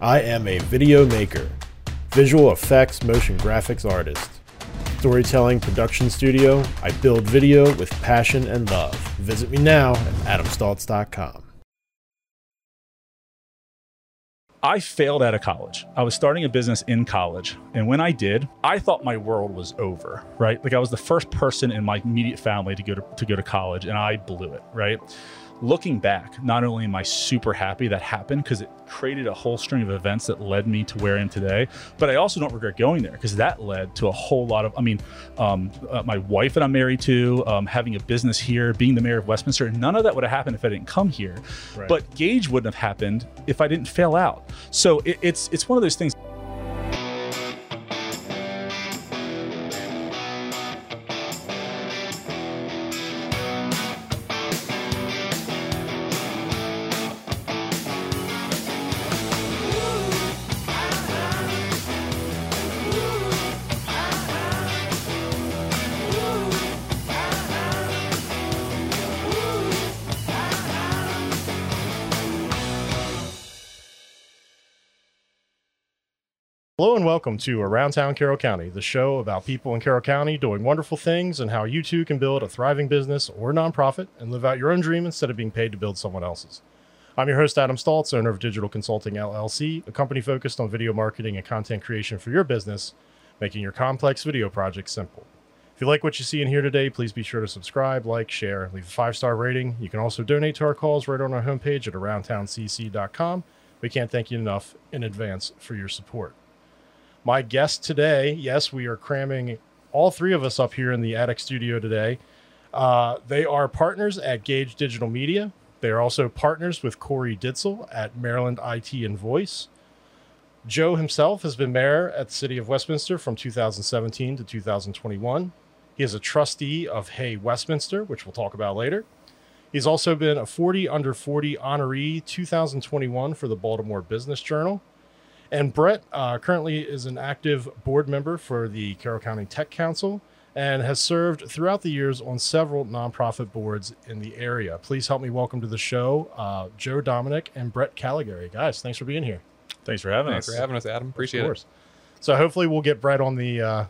I am a video maker, visual effects motion graphics artist, storytelling production studio. I build video with passion and love. Visit me now at adamstultz.com. I failed out of college. I was starting a business in college. And when I did, I thought my world was over, right? Like I was the first person in my immediate family to go to, to go to college and I blew it, right? Looking back, not only am I super happy that happened because it created a whole string of events that led me to where I am today, but I also don't regret going there because that led to a whole lot of, I mean, um, uh, my wife that I'm married to, um, having a business here, being the mayor of Westminster, none of that would have happened if I didn't come here. Right. But Gage wouldn't have happened if I didn't fail out. So it, it's it's one of those things. Welcome to Around Town Carroll County, the show about people in Carroll County doing wonderful things and how you too can build a thriving business or nonprofit and live out your own dream instead of being paid to build someone else's. I'm your host, Adam Stultz, owner of Digital Consulting LLC, a company focused on video marketing and content creation for your business, making your complex video projects simple. If you like what you see in here today, please be sure to subscribe, like, share, leave a five star rating. You can also donate to our calls right on our homepage at aroundtowncc.com. We can't thank you enough in advance for your support. My guest today, yes, we are cramming all three of us up here in the attic studio today. Uh, they are partners at Gage Digital Media. They are also partners with Corey Ditzel at Maryland IT and Voice. Joe himself has been mayor at the city of Westminster from 2017 to 2021. He is a trustee of Hey Westminster, which we'll talk about later. He's also been a 40 under 40 honoree 2021 for the Baltimore Business Journal. And Brett uh, currently is an active board member for the Carroll County Tech Council and has served throughout the years on several nonprofit boards in the area. Please help me welcome to the show uh, Joe Dominick and Brett Caligari. Guys, thanks for being here. Thanks for having thanks us. Thanks for having us, Adam. Appreciate it. So hopefully we'll get Brett on the uh,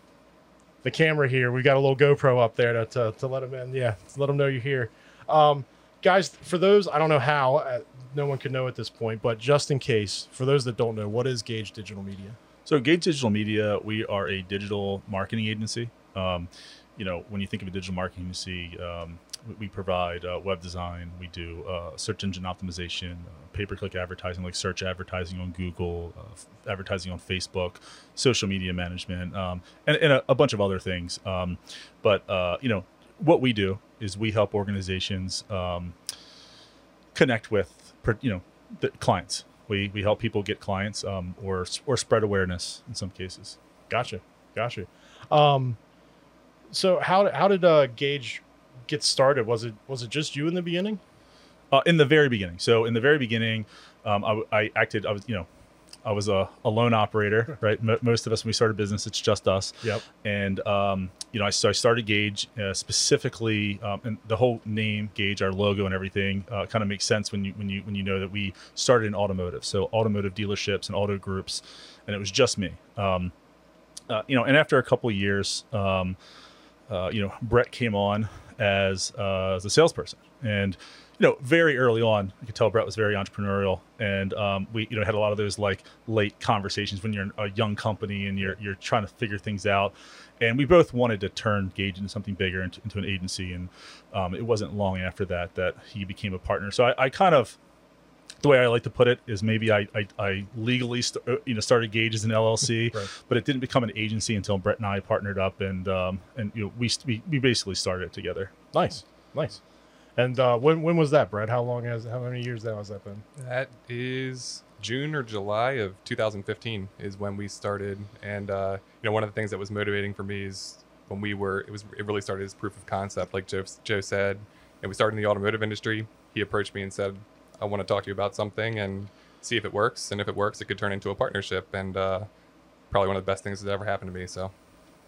the camera here. We've got a little GoPro up there to, to, to let him in. Yeah, to let him know you're here. Um, guys, for those I don't know how, uh, no one could know at this point, but just in case, for those that don't know, what is Gage Digital Media? So, Gage Digital Media, we are a digital marketing agency. Um, you know, when you think of a digital marketing agency, um, we, provide uh, web design, we do uh, search engine optimization, uh, pay per click advertising, like search advertising on Google, uh, f- advertising on Facebook, social media management, um, and, and a, a, bunch of other things. Um, but, uh, you know, what we do is we help organizations um, connect with you know the clients. We we help people get clients um, or or spread awareness in some cases. Gotcha, gotcha. Um, so how how did uh, Gage get started? Was it was it just you in the beginning? Uh, in the very beginning. So in the very beginning, um, I, I acted. I was you know I was a, a lone operator, right? M- most of us, when we started business, it's just us. Yep. And, um, you know, I, so I started Gage uh, specifically, um, and the whole name Gage, our logo and everything uh, kind of makes sense when you, when you, when you know that we started in automotive. So automotive dealerships and auto groups, and it was just me. Um, uh, you know, and after a couple of years, um, uh, you know, Brett came on as, uh, as a salesperson and, you know, very early on, you could tell Brett was very entrepreneurial, and um, we, you know, had a lot of those like late conversations when you're a young company and you're you're trying to figure things out. And we both wanted to turn Gage into something bigger, into, into an agency. And um, it wasn't long after that that he became a partner. So I, I kind of, the way I like to put it is maybe I I, I legally st- uh, you know started Gage as an LLC, right. but it didn't become an agency until Brett and I partnered up, and um, and you know we we, we basically started it together. Nice, nice. And uh, when when was that, Brett? How long has how many years now has that been? That is June or July of 2015 is when we started. And uh, you know, one of the things that was motivating for me is when we were it was it really started as proof of concept, like Joe Joe said. And we started in the automotive industry. He approached me and said, "I want to talk to you about something and see if it works. And if it works, it could turn into a partnership." And uh, probably one of the best things that ever happened to me. So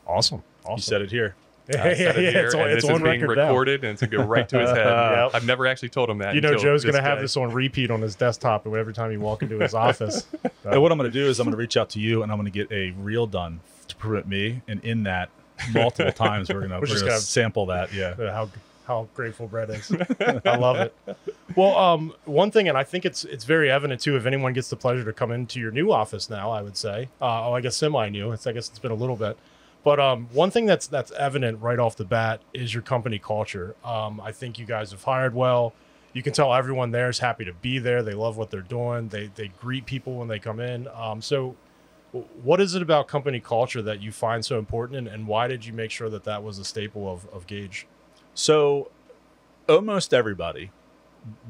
awesome. awesome. You said it here said Yeah, yeah, here, it's on- and it's this on is being record now. recorded, and it's gonna go right to his head. Yep. I've never actually told him that. You know, until Joe's going to have this on repeat on his desktop every time you walk into his office. And what I'm going to do is I'm going to reach out to you and I'm going to get a reel done to prove it me. And in that, multiple times we're going to We're we're just gonna gonna- sample that. Yeah. How how grateful Brett is. I love it. Well, um, one thing, and I think it's it's very evident too. If anyone gets the pleasure to come into your new office now, I would say, uh, oh, I guess semi new. It's I guess it's been a little bit, but um, one thing that's that's evident right off the bat is your company culture. Um, I think you guys have hired well. You can tell everyone there is happy to be there. They love what they're doing. They they greet people when they come in. Um, so. What is it about company culture that you find so important, and, and why did you make sure that that was a staple of, of Gage? So almost everybody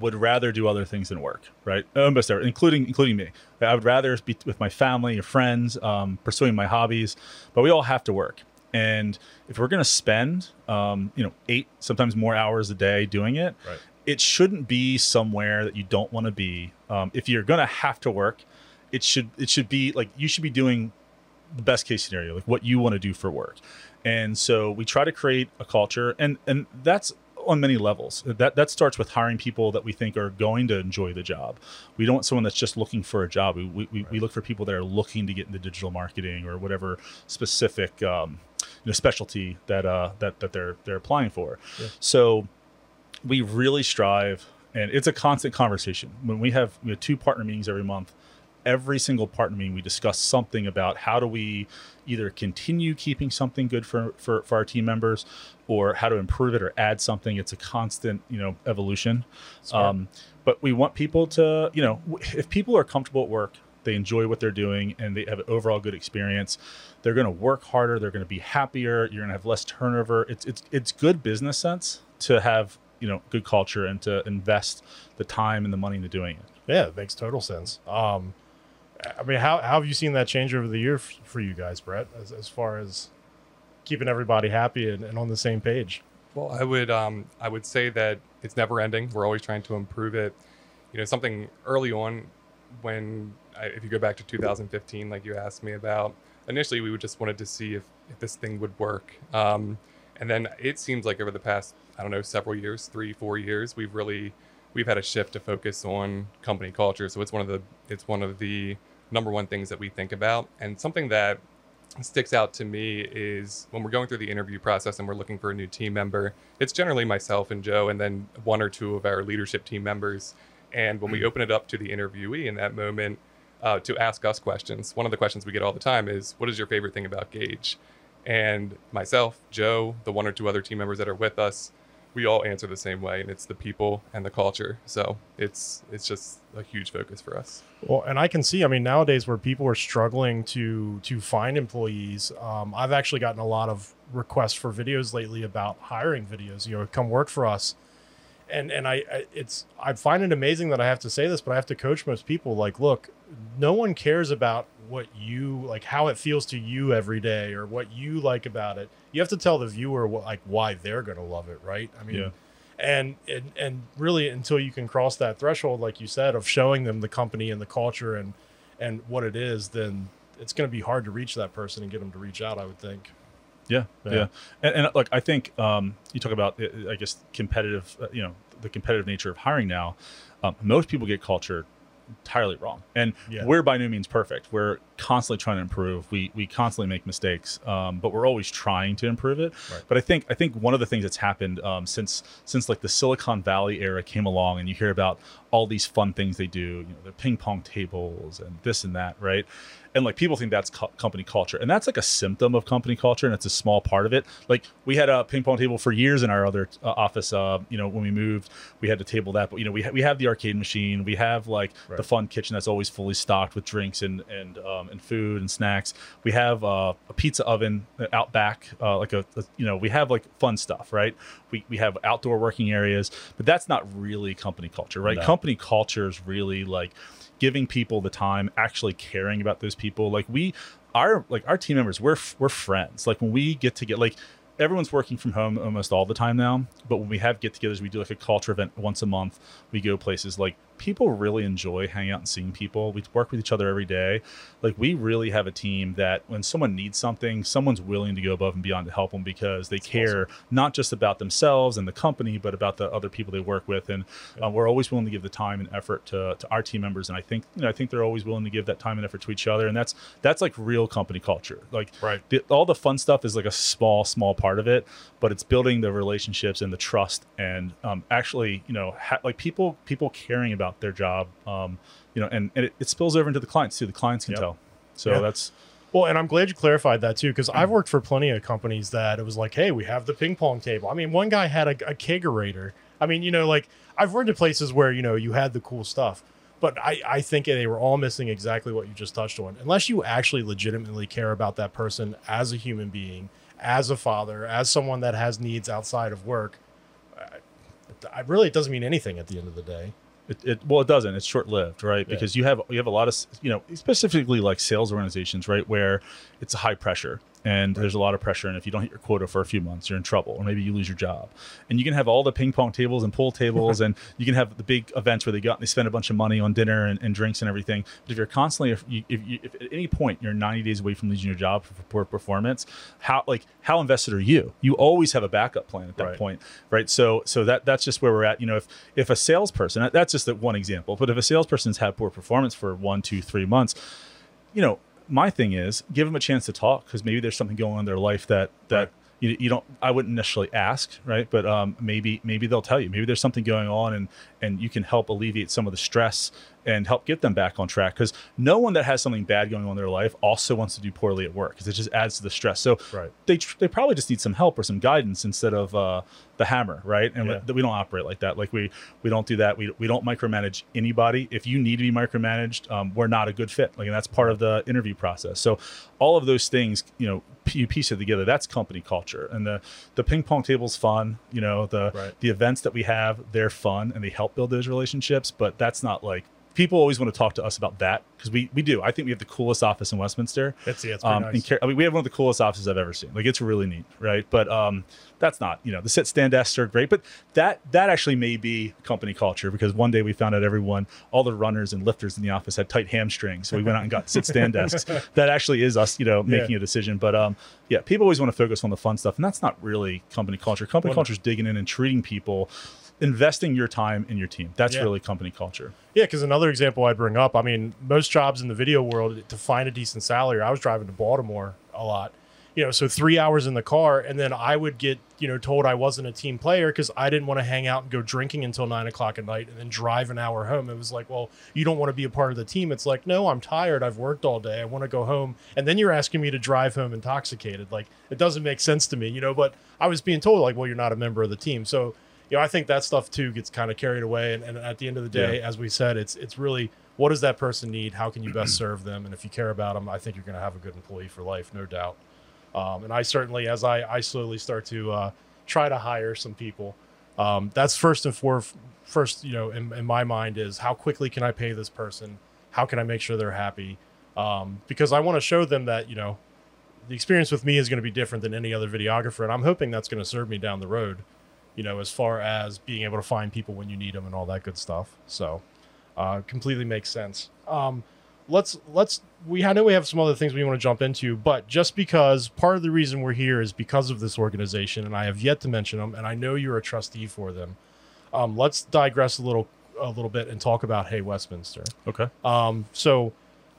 would rather do other things than work, right? Almost every, including including me. I would rather be with my family or friends, um, pursuing my hobbies, but we all have to work. And if we're going to spend, um, you know, eight sometimes more hours a day doing it, Right. it shouldn't be somewhere that you don't want to be. Um, if you're going to have to work, it should it should be like you should be doing the best case scenario, like what you want to do for work. And so we try to create a culture, and and that's on many levels. That that starts with hiring people that we think are going to enjoy the job. We don't want someone that's just looking for a job. We we, we, we look for people that are looking to get into digital marketing or whatever specific um, you know, specialty that uh that that they're they're applying for. Yeah. So we really strive, and it's a constant conversation. When we have we have two partner meetings every month, every single partner meeting we discuss something about how do we either continue keeping something good for, for, for our team members or how to improve it or add something. It's a constant you know evolution. Um, but we want people to you know if people are comfortable at work they enjoy what they're doing and they have an overall good experience they're going to work harder they're going to be happier you're going to have less turnover. It's, it's it's good business sense to have you know good culture and to invest the time and the money into doing it. Yeah, it makes total sense. Um, I mean, how, how have you seen that change over the year f- for you guys, Brett, as, as far as keeping everybody happy and, and on the same page? Well, I would um, I would say that it's never ending. We're always trying to improve it. You know, something early on when I, if you go back to 2015, like you asked me about, initially we just wanted to see if, if this thing would work. Um, and then it seems like over the past I don't know several years, three four years, we've really we've had a shift to focus on company culture. So it's one of the it's one of the number one things that we think about, and something that sticks out to me is when we're going through the interview process and we're looking for a new team member, it's generally myself and Joe, and then one or two of our leadership team members. And when we open it up to the interviewee in that moment uh, to ask us questions, one of the questions we get all the time is, What is your favorite thing about Gage? And myself, Joe, the one or two other team members that are with us, we all answer the same way, and it's the people and the culture. So it's it's just a huge focus for us. Well, and I can see, I mean, nowadays where people are struggling to to find employees, um, I've actually gotten a lot of requests for videos lately about hiring videos. You know, come work for us, and and I, I it's I find it amazing that I have to say this, but I have to coach most people. Like, look, no one cares about what you like, how it feels to you every day, or what you like about it. You have to tell the viewer what, like why they're gonna love it, right? I mean, Yeah. and, and and really until you can cross that threshold like you said of showing them the company and the culture and and what it is then it's going to be hard to reach that person and get them to reach out i would think Yeah, Yeah. yeah, And, and look, I think um, you talk about, I guess, competitive. Uh, you know, the competitive nature of hiring now. Um, most people get culture entirely wrong, and Yeah. we're by no means perfect. We're constantly trying to improve. We we constantly make mistakes, um, but we're always trying to improve it. Right. But I think I think one of the things that's happened um, since since like the Silicon Valley era came along, and you hear about all these fun things they do, you know, the ping pong tables and this and that, right? And like people think that's co- company culture, and that's like a symptom of company culture, and it's a small part of it. Like we had a ping pong table for years in our other uh, office. Uh, you know, when we moved, we had to table that, but you know, we ha- we have the arcade machine, we have like the fun kitchen that's always fully stocked with drinks and and um, and food and snacks. We have uh, a pizza oven out back, uh, like a, a you know, we have like fun stuff, right? We we have outdoor working areas, but that's not really company culture, right? No. Company culture is really like giving people the time, actually caring about those people. Like we, our like our team members, we're we're friends. Like when we get to get like everyone's working from home almost all the time now. But when we have get-togethers, we do like a culture event once a month. We go places like people really enjoy hanging out and seeing people. We work with each other every day. Like we really have a team that when someone needs something, someone's willing to go above and beyond to help them because they care not just about themselves and the company, but about the other people they work with. And uh, we're always willing to give the time and effort to, to our team members. And I think you know I think they're always willing to give that time and effort to each other. And that's that's like real company culture. Like Right. the, all the fun stuff is like a small small part of it, but it's building the relationships and the trust and um, actually you know ha- like people people caring about their job. Um, you know, and, and it, it spills over into the clients too. The clients can Yep. tell. So Yeah. that's Well, and I'm glad you clarified that too, because I've worked for plenty of companies that it was like, hey, we have the ping pong table. I mean, one guy had a, a kegerator. I mean, you know, like I've worked in places where you know you had the cool stuff, but I I think they were all missing exactly what you just touched on. Unless you actually legitimately care about that person as a human being, as a father, as someone that has needs outside of work, I, I really it doesn't mean anything at the end of the day. It, it well, it doesn't. It's short lived, right? Yeah. Because you have you have a lot of you know specifically like sales organizations, right, where it's a high pressure and there's a lot of pressure, and if you don't hit your quota for a few months, you're in trouble, or maybe you lose your job. And you can have all the ping pong tables and pool tables, and you can have the big events where they go out and they spend a bunch of money on dinner and, and drinks and everything. But if you're constantly, if, you, if, you, if at any point you're 90 days away from losing your job for poor performance, how like how invested are you? You always have a backup plan at that Right. point, right? So so that that's just where we're at. You know, if if a salesperson, that's just that one example, but if a salesperson's had poor performance for one, two, three months, you know, my thing is give them a chance to talk because maybe there's something going on in their life that that Right. you, you don't. I wouldn't necessarily ask, right? But um, maybe maybe they'll tell you. Maybe there's something going on, and and you can help alleviate some of the stress and help get them back on track. Because no one that has something bad going on in their life also wants to do poorly at work because it just adds to the stress. So Right. they tr- they probably just need some help or some guidance instead of uh, the hammer, right? And Yeah. we, we don't operate like that. Like we we don't do that. We, we don't micromanage anybody. If you need to be micromanaged, um, we're not a good fit. Like and that's part of the interview process. So all of those things, you know, you piece it together. That's company culture. And the the ping pong table's fun. You know, the Right. the events that we have, they're fun and they help build those relationships. But that's not like people always want to talk to us about that because we we do. I think we have the coolest office in Westminster. It's yeah, it's Um, nice. Car- I mean, we have one of the coolest offices I've ever seen. Like, it's really neat, right? But um, that's not, you know, the sit stand desks are great, but that that actually may be company culture because one day we found out everyone, all the runners and lifters in the office had tight hamstrings, so we went out and got sit stand desks. That actually is us, you know, making a decision. But um, yeah, people always want to focus on the fun stuff, and that's not really company culture. Company Well, culture is digging in and treating people. Investing your time in your team. That's Yeah. really company culture. Yeah, because another example I'd bring up, I mean, most jobs in the video world to find a decent salary, I was driving to Baltimore a lot, you know, so three hours in the car, and then I would get, you know, told I wasn't a team player because I didn't want to hang out and go drinking until nine o'clock at night and then drive an hour home. It was like, well, you don't want to be a part of the team. It's like, no, I'm tired. I've worked all day. I want to go home. And then you're asking me to drive home intoxicated. Like, it doesn't make sense to me, you know, but I was being told, like, well, you're not a member of the team. So, you know, I think that stuff too gets kind of carried away. And, and at the end of the day, as we said, it's it's really what does that person need? How can you best serve them? And if you care about them, I think you're going to have a good employee for life, no doubt. Um, and I certainly, as I, I slowly start to uh, try to hire some people, um, that's first and foremost. First, you know, in, in my mind is how quickly can I pay this person? How can I make sure they're happy? Um, because I want to show them that you know the experience with me is going to be different than any other videographer, and I'm hoping that's going to serve me down the road. You know, as far as being able to find people when you need them and all that good stuff. So, uh, completely makes sense. Um, let's let's we I know we have some other things we want to jump into, but just because part of the reason we're here is because of this organization, and I have yet to mention them, and I know you're a trustee for them. Um, let's digress a little a little bit and talk about Hey Westminster. Okay. Um, so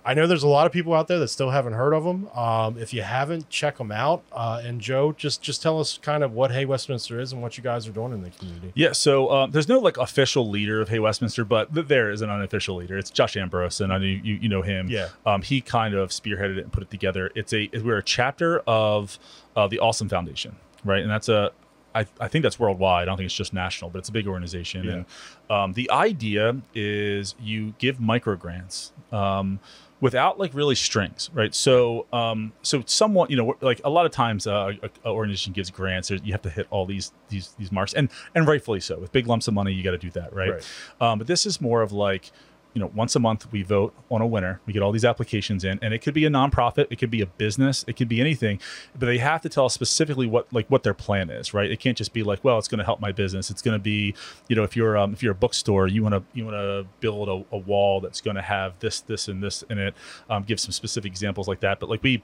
I know there's a lot of people out there that still haven't heard of them. Um, if you haven't, check them out. Uh, and Joe, just just tell us kind of what Hey Westminster is and what you guys are doing in the community. Yeah, so um, there's no like official leader of Hey Westminster, but there is an unofficial leader. It's Josh Ambrose, and I know you, you know him. Yeah. um, he kind of spearheaded it and put it together. It's a we're a chapter of uh, the Awesome Foundation, right? And that's a I, I think that's worldwide. I don't think it's just national, but it's a big organization. Yeah. And um, the idea is you give micro grants. Um, without like really strings right? So um so someone you know like a lot of times uh, a, a organization gives grants you have to hit all these these these marks and and rightfully so. With big lumps of money you got to do that right, Right. Um, but this is more of like you know, once a month we vote on a winner. We get all these applications in, and it could be a nonprofit, it could be a business, it could be anything, but they have to tell us specifically what like what their plan is, right? It can't just be like, well, it's going to help my business. It's going to be, you know, if you're um, if you're a bookstore, you want to you want to build a, a wall that's going to have this, this, and this in it. Um, give some specific examples like that, but like we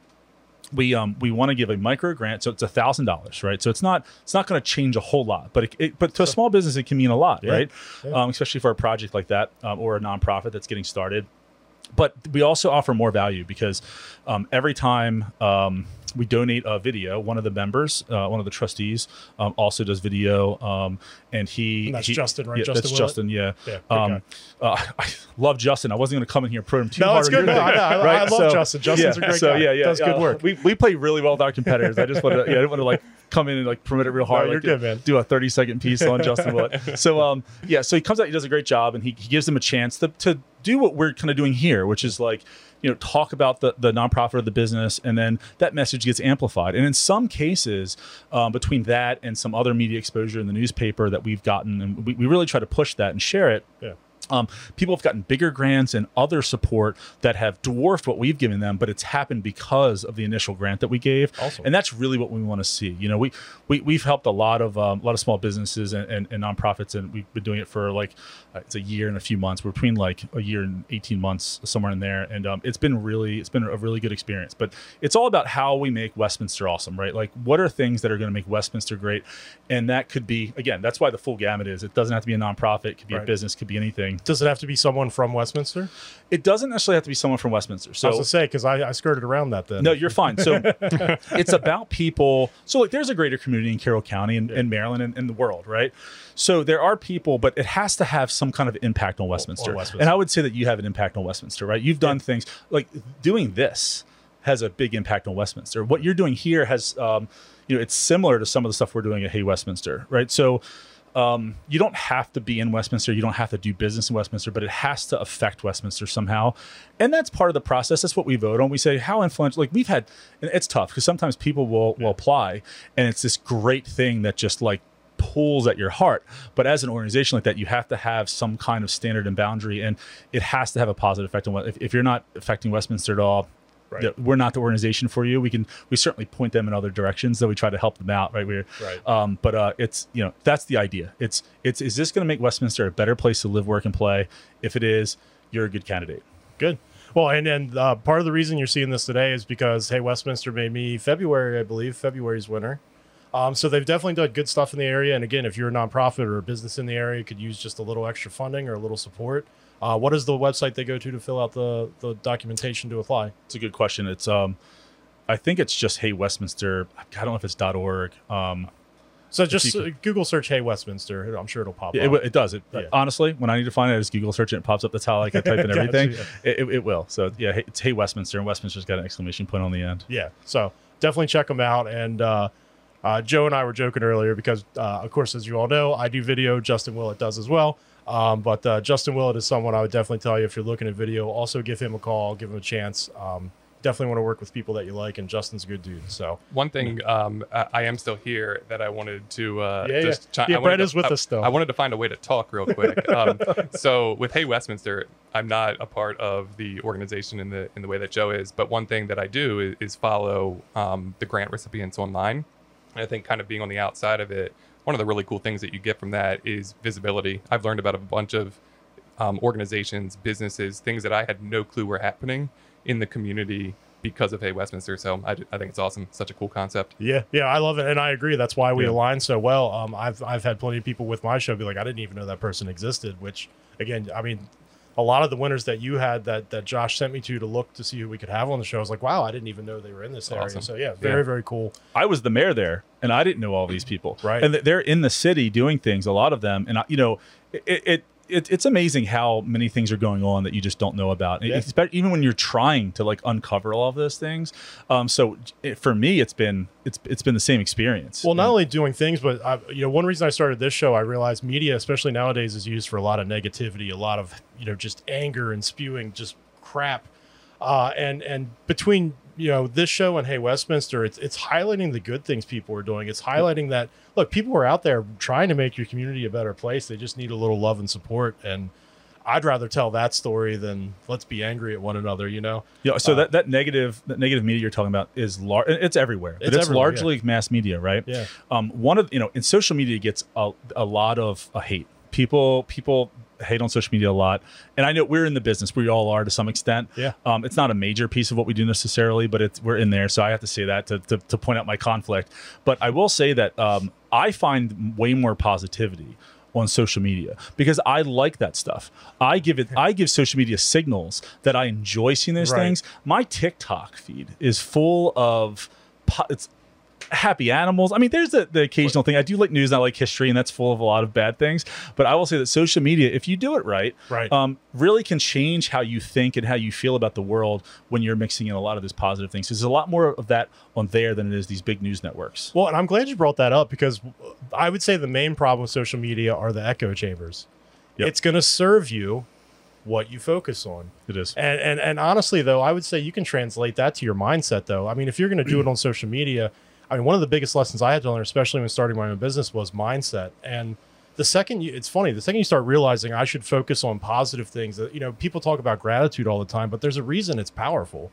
we um we want to give a micro grant so it's a thousand dollars right so it's not it's not going to change a whole lot but it, it, but to a small business it can mean a lot Yeah. right Yeah. Um, especially for a project like that um, or a nonprofit that's getting started but we also offer more value because um, every time um, we donate a video, one of the members, uh, one of the trustees, um, also does video, um, and he And that's he- Justin, right? Yeah, Justin that's Willett? Justin. Yeah. Yeah, Um, uh, I love Justin. I wasn't going to come in here and put him too No, hard. it's good. your No, thing, I right? I love Justin. Justin's a great so, guy. Yeah, yeah, Does good work. We, we play really well with our competitors. I just want to, yeah, I didn't want to like come in and like promote it real hard. No, you're like, good, man. Do a 30 second piece on Justin Willett. So, um, yeah, so he comes out, he does a great job, and he, he gives them a chance to, to do what we're kind of doing here, which is like, you know, talk about the, the nonprofit or the business, and then that message gets amplified. And in some cases, um, between that and some other media exposure in the newspaper that we've gotten, and we, we really try to push that and share it. Yeah. Um, people have gotten bigger grants and other support that have dwarfed what we've given them, but it's happened because of the initial grant that we gave, Awesome. and that's really what we want to see. You know, we, we we've helped a lot of um, a lot of small businesses and, and, and nonprofits, and we've been doing it for like uh, it's a year and a few months. We're between like a year and eighteen months, somewhere in there, and um, it's been really it's been a really good experience. But it's all about how we make Westminster awesome, right? Like, what are things that are going to make Westminster great, and that could be again, that's why the full gamut is. It doesn't have to be a nonprofit, it could be Right. a business, it could be anything. Does it have to be someone from Westminster? It doesn't necessarily have to be someone from Westminster. I was So to say because I, I skirted around that. Then no, you're fine. So it's about people. So like, there's a greater community in Carroll County and, and Maryland and, and the world, right? So there are people, but it has to have some kind of impact on Westminster. Westminster. And I would say that you have an impact on Westminster, right? You've done things like doing this has a big impact on Westminster. What you're doing here has, um, you know, it's similar to some of the stuff we're doing at Hey Westminster, right? So um, you don't have to be in Westminster. You don't have to do business in Westminster, but it has to affect Westminster somehow. And that's part of the process. That's what we vote on. We say how influential. Like we've had, and it's tough because sometimes people will will apply, and it's this great thing that just like pulls at your heart. But as an organization like that, you have to have some kind of standard and boundary, and it has to have a positive effect on what. If, if you're not affecting Westminster at all. Right. that We're not the organization for you. We can we certainly point them in other directions, though we try to help them out. Right, we're Right. um, but uh, it's you know that's the idea. It's it's is this going to make Westminster a better place to live, work, and play? If it is, you're a good candidate. Good. Well, and and uh, part of the reason you're seeing this today is because hey, Westminster made me February, I believe, February's winner. Um, so they've definitely done good stuff in the area. And again, if you're a nonprofit or a business in the area, could use just a little extra funding or a little support. Uh, what is the website they go to to fill out the the documentation to apply? It's a good question. It's um, I think it's just Hey Westminster. I don't know if it's dot .org. Um, So just uh, Google search "Hey Westminster." I'm sure it'll pop it, up. it does. It Yeah. honestly, when I need to find it, I just Google search it and it pops up. That's how like, I type in Gotcha, everything. yeah. It, it, it will. So yeah, hey, it's Hey Westminster, and Westminster's got an exclamation point on the end. yeah so definitely check them out and uh, uh, joe and i were joking earlier because uh, of course as you all know i do video justin willett does as well um, but uh, justin willett is someone i would definitely tell you if you're looking at video also give him a call give him a chance um, definitely want to work with people that you like and justin's a good dude so One thing, um, I, I am still here that I wanted to uh, Yeah, just yeah. Yeah, Brett to- is with I- us still. I wanted to find a way to talk real quick. um, so with Hey Westminster, I'm not a part of the organization in the in the way that Joe is, but one thing that I do is, is follow um, the grant recipients online. And I think kind of being on the outside of it, one of the really cool things that you get from that is visibility. I've learned about a bunch of um, organizations, businesses, things that I had no clue were happening in the community because of Hey Westminster. So I, I think it's awesome. Such a cool concept. yeah yeah i love it and i agree that's why we Yeah. align so well um, I've, I've had plenty of people with my show be like i didn't even know that person existed which again i mean a lot of the winners that you had that that Josh sent me to to look to see who we could have on the show. I was like, wow, I didn't even know they were in this area. Awesome. So yeah, very Yeah. very cool. I was the mayor there, and I didn't know all these people. Right. and they're in the city doing things. A lot of them, and I, you know, it, it, it it's amazing how many things are going on that you just don't know about. Yeah. Even when you're trying to like uncover all of those things. Um, so it, for me, it's been it's it's been the same experience. Well, not only doing things, but I, you know, one reason I started this show, I realized media, especially nowadays, is used for a lot of negativity, a lot of you know, just anger and spewing just crap. Uh, and and between you know this show and Hey Westminster, it's it's highlighting the good things people are doing. It's highlighting that look, people are out there trying to make your community a better place. They just need a little love and support. And I'd rather tell that story than let's be angry at one another. You know. Yeah, so Uh, that, that negative that negative media you're talking about is large it's everywhere, but It's it's, everywhere, largely mass media, right? Yeah. Um, one of you know, in social media gets a, a lot of uh, hate. People people hate on social media a lot, and I know we're in the business. We all are to some extent. Yeah. Um, it's not a major piece of what we do necessarily, but it's we're in there, so I have to say that to to, to point out my conflict. But I will say that um, I find way more positivity on social media because I like that stuff. I give it I give social media signals that I enjoy seeing those Right. things. My TikTok feed is full of po- it's happy animals. I mean, there's the, the occasional thing. I do like news and I like history, and that's full of a lot of bad things. But I will say that social media, if you do it right, Right. um, really can change how you think and how you feel about the world when you're mixing in a lot of those positive things. There's a lot more of that on there than it is these big news networks. Well, and I'm glad you brought that up because I would say the main problem with social media are the echo chambers. Yep. It's going to serve you what you focus on. It is. And, and and honestly though, I would say you can translate that to your mindset though. I mean, if you're going to do it on social media, I mean, one of the biggest lessons I had to learn, especially when starting my own business, was mindset. And the second you, it's funny, the second you start realizing I should focus on positive things that, you know, people talk about gratitude all the time, but there's a reason it's powerful.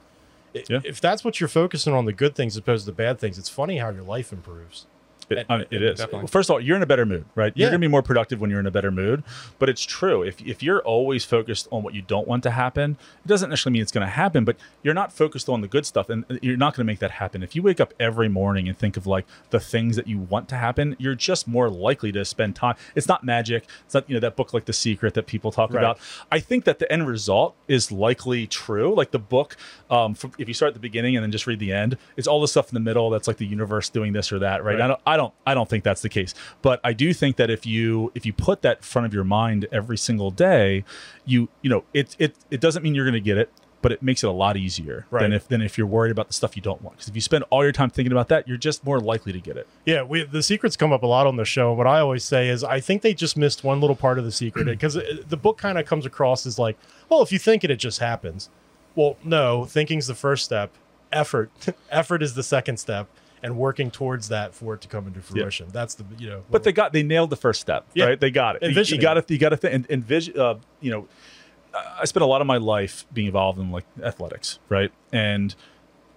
Yeah. If that's what you're focusing on, the good things as opposed to the bad things, it's funny how your life improves. It, I mean, it is. Definitely. First of all, you're in a better mood, right? You're going to be more productive when you're in a better mood. But it's true. If, if you're always focused on what you don't want to happen, it doesn't necessarily mean it's going to happen, but you're not focused on the good stuff and you're not going to make that happen. If you wake up every morning and think of like the things that you want to happen, you're just more likely to spend time. It's not magic. It's not, you know, that book like The Secret that people talk Right. about. I think that the end result is likely true. Like the book, um, from, if you start at the beginning and then just read the end, it's all the stuff in the middle that's like the universe doing this or that, right? Right. I don't, I don't, I don't think that's the case. But I do think that if you if you put that in front of your mind every single day, you you know it it it doesn't mean you're going to get it. But it makes it a lot easier Right. than if than if you're worried about the stuff you don't want. Because if you spend all your time thinking about that, you're just more likely to get it. Yeah, we, the secrets come up a lot on the show. And what I always say is, I think they just missed one little part of the secret because uh, the book kind of comes across as like, well, if you think it, it just happens. Well, no, thinking's the first step. Effort, effort is the second step, and working towards that for it to come into fruition. That's the you know. But they got they nailed the first step, Yeah. right? They got it. You- You, got to you got to think and envision. Uh, you know, I- I spent a lot of my life being involved in like athletics, right? And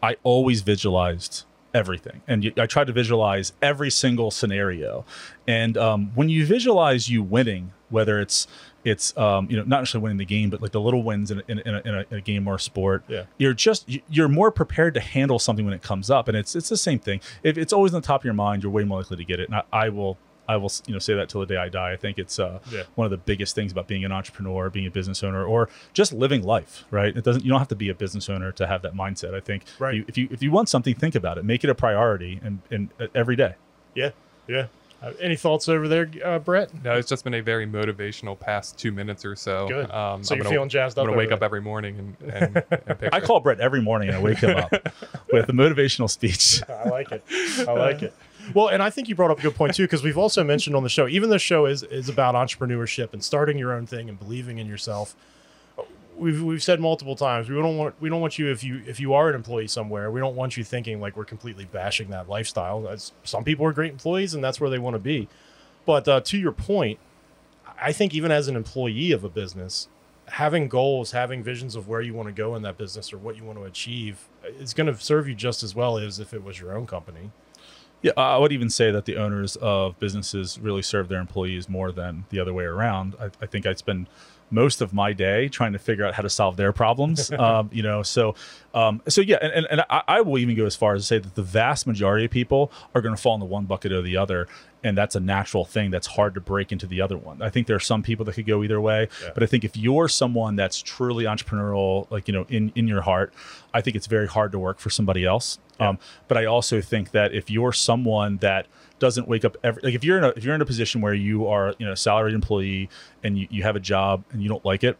I always visualized everything, and you, I tried to visualize every single scenario. And um, when you visualize you winning, whether it's it's um, you know not necessarily winning the game, but like the little wins in a, in, a, in, a, in a- in a game or a sport, Yeah. you're just you- you're more prepared to handle something when it comes up, and it's it's the same thing. If it's always on the top of your mind, you're way more likely to get it. And I, I will I will you know say that till the day I die. I think it's uh, Yeah. one of the biggest things about being an entrepreneur, being a business owner, or just living life. Right? It doesn't you don't have to be a business owner to have that mindset. I think Right. you, if you if you want something, think about it, make it a priority, and and uh, every day. yeah, yeah. Uh, any thoughts over there, uh, Brett? No, it's just been a very motivational past two minutes or so. Good. Um, So I'm you're gonna, feeling jazzed I'm up gonna wake over up every morning and, and, and pick I call Brett every morning and I wake him up with a motivational speech. I like it. I like it. Well, and I think you brought up a good point too, because we've also mentioned on the show, even the show is is about entrepreneurship and starting your own thing and believing in yourself. We've we've said multiple times we don't want we don't want you if you if you are an employee somewhere we don't want you thinking like we're completely bashing that lifestyle. Some people are great employees and that's where they want to be, but uh, to your point, I think even as an employee of a business, having goals, having visions of where you want to go in that business or what you want to achieve is going to serve you just as well as if it was your own company. Yeah, I would even say that the owners of businesses really serve their employees more than the other way around. I, I think I spend most of my day trying to figure out how to solve their problems. um, you know, so um, so yeah, and, and, and I, I will even go as far as to say that the vast majority of people are going to fall into one bucket or the other, and that's a natural thing. That's hard to break into the other one. I think there are some people that could go either way, Yeah. but I think if you're someone that's truly entrepreneurial, like you know, in in your heart, I think it's very hard to work for somebody else. Yeah. Um, but I also think that if you're someone that doesn't wake up every like if you're in a if you're in a position where you are you know a salaried employee and you, you have a job and you don't like it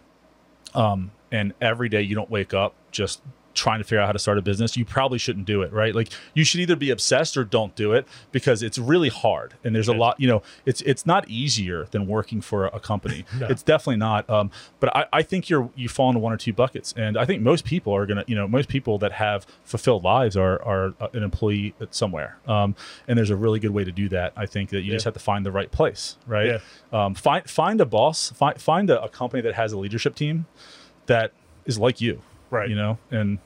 um and every day you don't wake up just trying to figure out how to start a business, you probably shouldn't do it, right? Like you should either be obsessed or don't do it because it's really hard. And there's a lot, you know, it's it's not easier than working for a company. No. It's definitely not. Um, but I, I think you're you fall into one or two buckets. And I think most people are gonna, you know, most people that have fulfilled lives are are uh, an employee somewhere. Um, and there's a really good way to do that. I think that you Yeah. just have to find the right place, right? Yeah. Um, find find a boss, find find a, a company that has a leadership team that is like you, Right. You know, and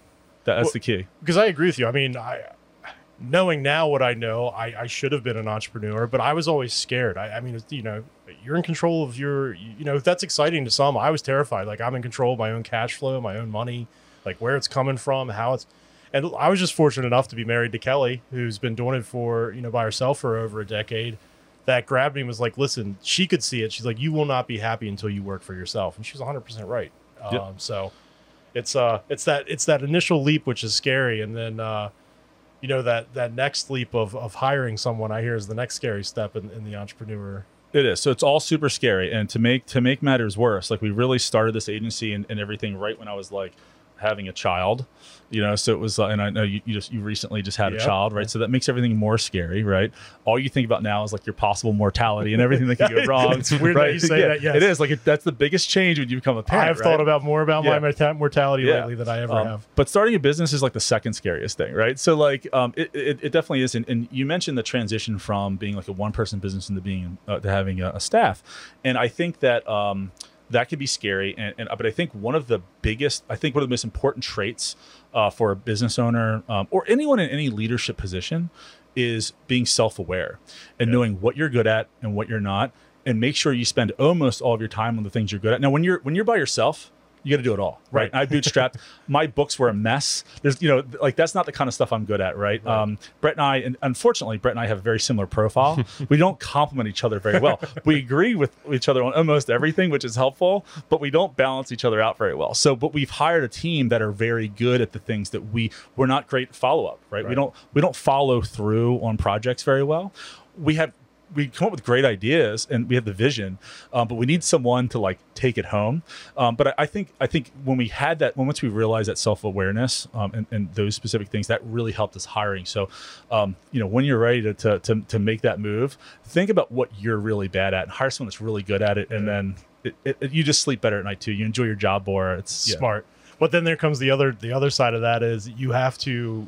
that, that's Well- the key. because I agree with you. I mean, I knowing now what I know, I, I should have been an entrepreneur, but I was always scared. I, I mean, you know, you're in control of your, you know, that's exciting to some. I was terrified. Like I'm in control of my own cash flow, my own money, like where it's coming from, how it's. And I was just fortunate enough to be married to Kelly, who's been doing it for, you know, by herself for over a decade. That grabbed me and was like, listen, she could see it. She's like, you will not be happy until you work for yourself. And she was 100% right. Um, Yep. So it's uh it's that it's that initial leap which is scary and then uh you know that that next leap of of hiring someone i hear is the next scary step in, in the entrepreneur It is. So it's all super scary. And to make to make matters worse, like we really started this agency and, and everything right when I was like having a child, you know. So it was, and I know you, you just you recently just had Yeah. a child, right? So that makes everything more scary, right? All you think about now is like your possible mortality and everything that can go wrong. It's weird that right? you say Yeah, that, yes. it is like it, that's the biggest change when you become a parent. i've right? thought about more about Yeah. my mortality Yeah. lately than i ever Um, have But starting a business is like the second scariest thing, right? So like, um, it, it, it definitely is. And, and you mentioned the transition from being like a one person business into being uh, to having a, a staff, and I think that um, that could be scary. And, and but I think one of the biggest, I think one of the most important traits uh, for a business owner um, or anyone in any leadership position is being self aware and Yeah. knowing what you're good at and what you're not, and make sure you spend almost all of your time on the things you're good at. Now, when you're when you're by yourself. You got to do it all, right? Right. I bootstrapped. My books were a mess. There's, you know, like that's not the kind of stuff I'm good at, right? Right. Um, Brett and I, and unfortunately, Brett and I have a very similar profile. we don't complement each other very well. We agree with each other on almost everything, which is helpful, but we don't balance each other out very well. So, but we've hired a team that are very good at the things that we we're not great follow up, right? We don't we don't follow through on projects very well. We have we come up with great ideas and we have the vision, um, but we need someone to like take it home. Um, but I, I think I think when we had that, when once we realized that self awareness um, and, and those specific things, that really helped us hiring. So, um, you know, when you're ready to, to to to make that move, think about what you're really bad at and hire someone that's really good at it, and then it, it, it- you just sleep better at night too. You enjoy your job more. It's yeah. smart but then there comes the other the other side of that is you have to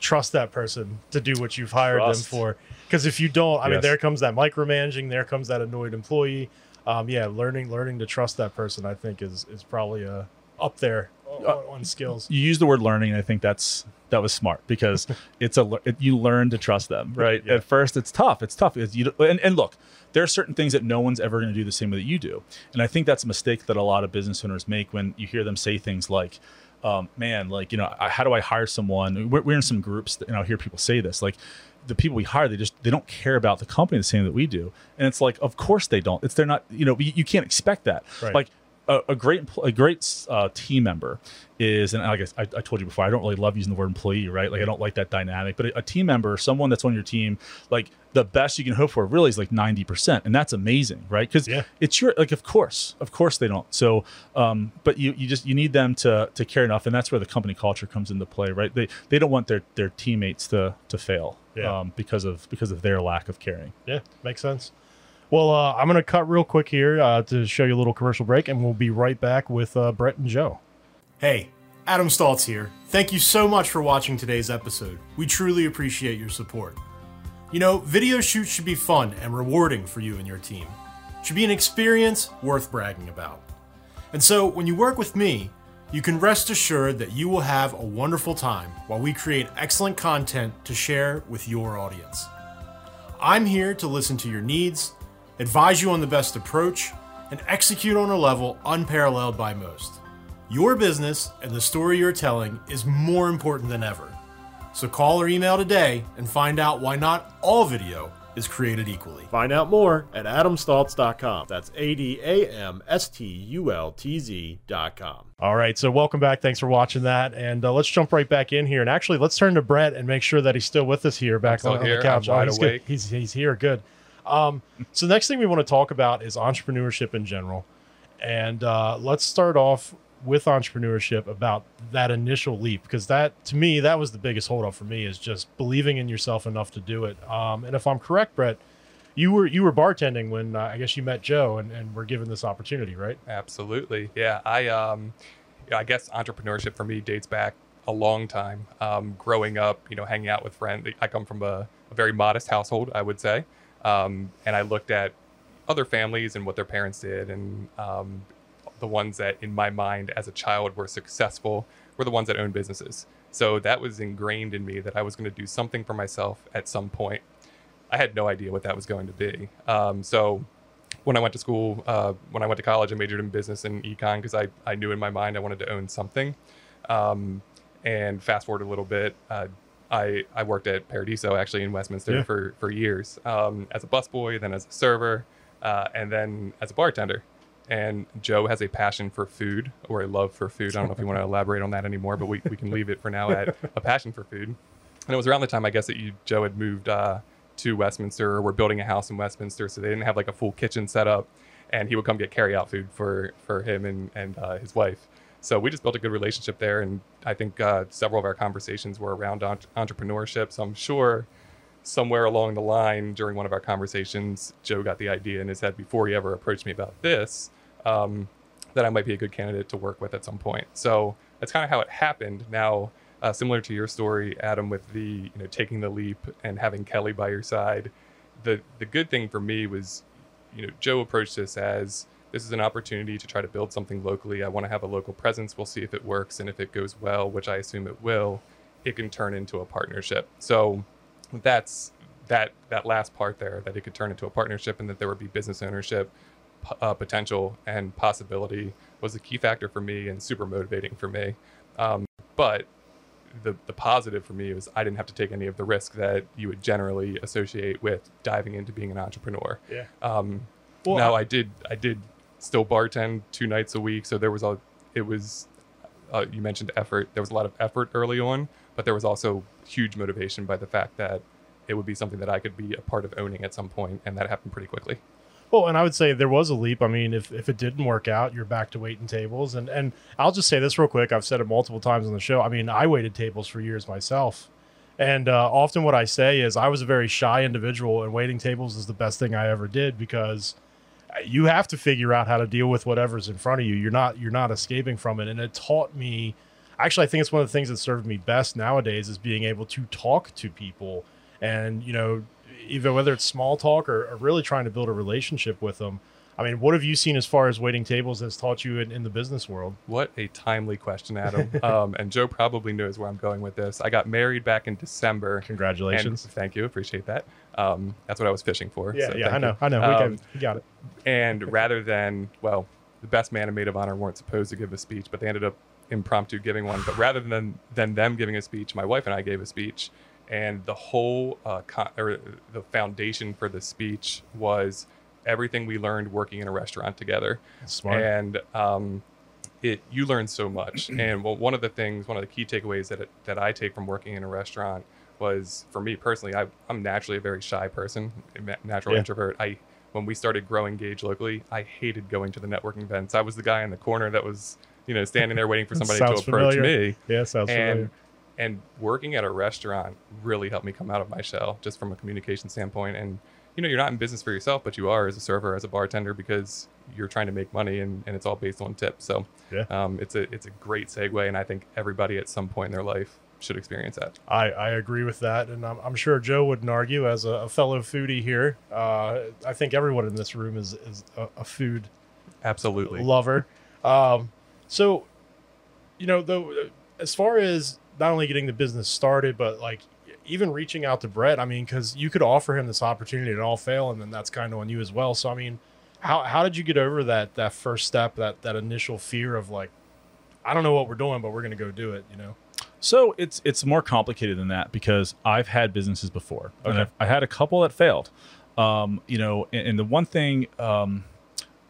trust that person to do what you've hired Trust. them for. Because if you don't i mean there comes that micromanaging there comes that annoyed employee. Um, yeah learning learning to trust that person i think is is probably uh, up there on, Uh, on skills. you use the word learning and i think that's that was smart because it's a it, you learn to trust them right? Yeah. at first it's tough it's tough it's, you, and, and look there are certain things that no one's ever going to do the same way that you do. And i think that's a mistake that a lot of business owners make when you hear them say things like um, man like you know I, how do i hire someone? We're, we're in some groups that, and i'll hear people say this like the people we hire they just they don't care about the company the same that we do. And it's like of course they don't. It's they're not you know you, you can't expect that. Right. like a, a great a great uh, team member is and like I, I told you before I don't really love using the word employee right like I don't like that dynamic but a, a team member someone that's on your team like the best you can hope for really is like 90% and that's amazing right because Yeah. it's your like of course of course they don't so um but you you just you need them to to care enough and that's where the company culture comes into play right they they don't want their their teammates to to fail Yeah. um because of because of their lack of caring Yeah, makes sense. Well, uh, I'm going to cut real quick here uh, to show you a little commercial break, and we'll be right back with uh, Brett and Joe. Hey, Adam Stultz here. Thank you so much for watching today's episode. We truly appreciate your support. You know, video shoots should be fun and rewarding for you and your team. Should be an experience worth bragging about. And so, when you work with me, you can rest assured that you will have a wonderful time while we create excellent content to share with your audience. I'm here to listen to your needs, advise you on the best approach, and execute on a level unparalleled by most. Your business and the story you're telling is more important than ever. So call or email today and find out why not all video is created equally. Find out more at adamstultz.com. That's A D A M S T U L T Z.com. All right, so welcome back. Thanks for watching that. And uh, let's jump right back in here. And actually, let's turn to Brett and make sure that he's still with us here back still on, on the couch. I'm wide he's good. He's, he's here. Good. Um, so, the next thing we want to talk about is entrepreneurship in general. And uh, let's start off with entrepreneurship about that initial leap because that to me that was the biggest holdup for me is just believing in yourself enough to do it. Um, and if I'm correct, Brett, you were you were bartending when uh, I guess you met Joe and, and were given this opportunity, right? Absolutely. Yeah. I um I guess entrepreneurship for me dates back a long time. Um, growing up, you know, hanging out with friends. I come from a, a very modest household, I would say. Um, and I looked at other families and what their parents did and um, the ones that in my mind as a child were successful were the ones that owned businesses. So that was ingrained in me that I was going to do something for myself at some point. I had no idea what that was going to be. Um, so when I went to school, uh, when I went to college, I majored in business and econ because I, I knew in my mind I wanted to own something. Um, and fast forward a little bit, uh, I, I worked at Paradiso actually in Westminster Yeah. for, for years um, as a busboy, then as a server, uh, and then as a bartender. And Joe has a passion for food or a love for food. I don't know if you want to elaborate on that anymore, but we, we can leave it for now at a passion for food. And it was around the time, I guess, that you, Joe had moved uh, to Westminster or were building a house in Westminster. So they didn't have like a full kitchen set up. And he would come get carry out food for, for him and, and uh, his wife. So we just built a good relationship there. And I think uh, several of our conversations were around entre- entrepreneurship. So I'm sure somewhere along the line during one of our conversations, Joe got the idea in his head before he ever approached me about this um, that I might be a good candidate to work with at some point. So that's kind of how it happened. Now, uh, similar to your story, Adam, with the you know taking the leap and having Kelly by your side, the the good thing for me was, you know, Joe approached this as this is an opportunity to try to build something locally. I want to have a local presence. We'll see if it works, and if it goes well, which I assume it will, it can turn into a partnership. So that's that that last part there that it could turn into a partnership and that there would be business ownership p- uh, potential and possibility was a key factor for me and super motivating for me um, but the, the positive for me was i didn't have to take any of the risk that you would generally associate with diving into being an entrepreneur Yeah. um, Well, now I- I did I did still bartend two nights a week, so there was a it was uh, you mentioned effort. There was a lot of effort early on, but there was also huge motivation by the fact that it would be something that I could be a part of owning at some point, and that happened pretty quickly. Well, and I would say there was a leap. I mean, if, if it didn't work out, you're back to waiting tables. And and I'll just say this real quick. I've said it multiple times on the show. I mean, I waited tables for years myself. And uh, often what I say is I was a very shy individual, and waiting tables is the best thing I ever did because you have to figure out how to deal with whatever's in front of you. You're not you're not escaping from it, and it taught me. Actually, I think it's one of the things that served me best nowadays is being able to talk to people, and you know, even whether it's small talk or, or really trying to build a relationship with them. I mean, what have you seen as far as waiting tables has taught you in, in the business world? What a timely question, Adam. um, and Joe probably knows where I'm going with this. I got married back in December. Congratulations. thank you, appreciate that. Um, that's what I was fishing for. yeah, so yeah, I know, you. I know. we, Um, got, we got it. And rather than, well, the best man and maid of honor weren't supposed to give a speech, but they ended up impromptu giving one. But rather than than them giving a speech, my wife and I gave a speech, and the whole uh, con- or the foundation for the speech was everything we learned working in a restaurant together Smart. and um, it you learn so much. and well, one of the things, one of the key takeaways that it, that I take from working in a restaurant was, for me personally, I, I'm naturally a very shy person, a natural Yeah. introvert. I when we started growing Gauge locally, I hated going to the networking events. I was the guy in the corner that was, you know, standing there waiting for somebody to approach familiar. me yeah, sounds familiar. and and working at a restaurant really helped me come out of my shell just from a communication standpoint and you know you're not in business for yourself but you are as a server as a bartender because you're trying to make money and, and it's all based on tips so Yeah. um, it's a it's a great segue and i think everybody at some point in their life should experience that I, I agree with that, and I'm, I'm sure Joe wouldn't argue. As a, a fellow foodie here, uh, I think everyone in this room is is a, a food absolutely lover. Um, so, you know, though, as far as not only getting the business started, but like even reaching out to Brett, I mean, because you could offer him this opportunity and all fail, and then that's kind of on you as well. So, I mean, how how did you get over that that first step, that that initial fear of like, I don't know what we're doing, but we're gonna go do it, you know? So it's it's more complicated than that because I've had businesses before, and Okay. I've, I had a couple that failed. Um, you know, and, and the one thing, um,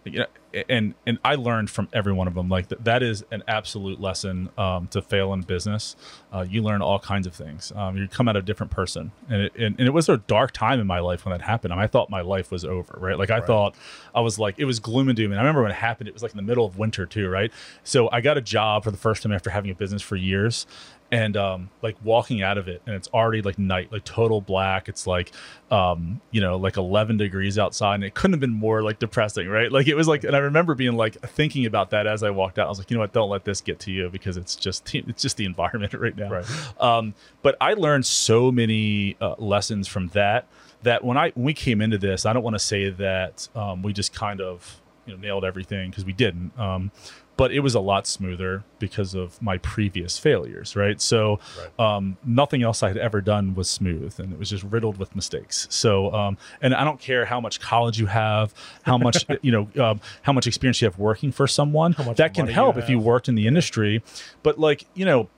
you know, and and I learned from every one of them. Like th- that is an absolute lesson um, to fail in business. Uh, you learn all kinds of things. Um, you come out a different person, and it, and, and it was a dark time in my life when that happened. I, mean, I thought my life was over, right? Like I Right. thought I was like it was gloom and doom. And I remember when it happened, it was like in the middle of winter too, right? So I got a job for the first time after having a business for years, and um, like walking out of it, and it's already like night, like total black. It's like um, you know, like 11 degrees outside, and it couldn't have been more like depressing, right? Like it was like, and I remember being like thinking about that as I walked out. I was like, you know what? Don't let this get to you because it's just it's just the environment right now. Right. Um, but I learned so many uh, lessons from that that when I when we came into this, I don't want to say that um, we just kind of you know nailed everything because we didn't. Um, but it was a lot smoother because of my previous failures, right? So Right. um, nothing else I had ever done was smooth, and it was just riddled with mistakes. So, um, and I don't care how much college you have, how much you know, um, how much experience you have working for someone. That can money you help if you worked in the industry, but like you know,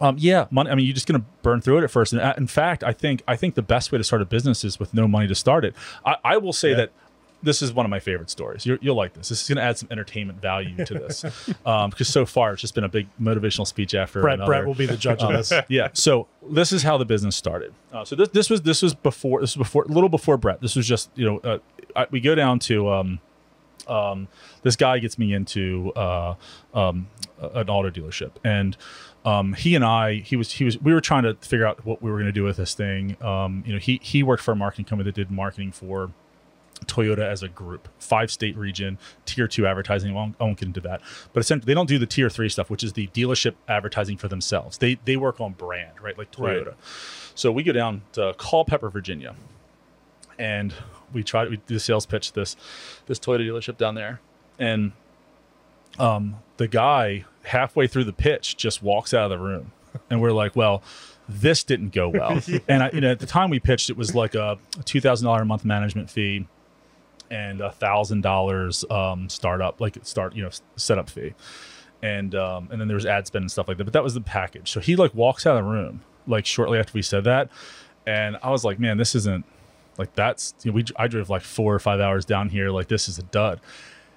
um, yeah, money. I mean, you're just going to burn through it at first. And uh, in fact, I think I think the best way to start a business is with no money to start it. I, I will say Yeah. that this is one of my favorite stories. You're, you'll like this. This is going to add some entertainment value to this because so far it's just been a big motivational speech after Brett, another. Brett will be the judge of this. yeah. So this is how the business started. Uh, so this this was this was before this was before a little before Brett. This was just you know uh, I, we go down to um, um, this guy gets me into uh, um, an auto dealership and. Um, he and I, he was, he was, we were trying to figure out what we were going to do with this thing. Um, you know, he, he worked for a marketing company that did marketing for Toyota as a group, five state region, tier two advertising. I won't, I won't get into that, but essentially they don't do the tier three stuff, which is the dealership advertising for themselves. They they work on brand, right, like Right. Toyota. So we go down to Culpeper, Virginia, and we try we do the sales pitch this this Toyota dealership down there, and um, the guy halfway through the pitch just walks out of the room, and we're like, well. This didn't go well, and I, you know, at the time we pitched, it was like a two thousand dollar a month management fee, and a thousand dollars um startup like start you know setup fee. And um and then there was ad spend and stuff like that but that was the package. So he like walks out of the room like shortly after we said that. And i was like man this isn't like that's you know, we i drove like four or five hours down here like this is a dud.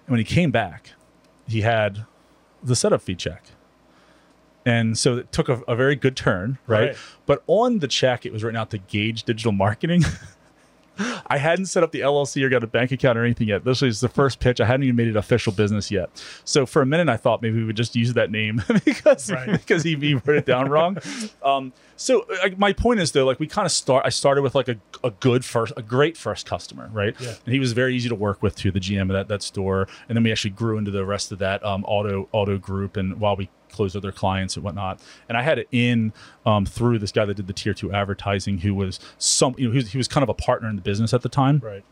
And when he came back he had the setup fee check. And so it took a, a very good turn right? Right. but on the check it was written out to gauge digital marketing I hadn't set up the LLC or got a bank account or anything yet. This was the first pitch. I hadn't even made it official business yet. So for a minute, I thought maybe we would just use that name because Right. because he, he wrote it down wrong. Um, so uh, my point is though, like we kind of start. I started with like a, a good first, a great first customer, right? Yeah. And he was very easy to work with too, the GM of that that store. And then we actually grew into the rest of that um, auto auto group. And while we closed other clients and whatnot, and I had it in um, through this guy that did the tier two advertising, who was some, you know, he was, he was kind of a partner in the business at the time. Right.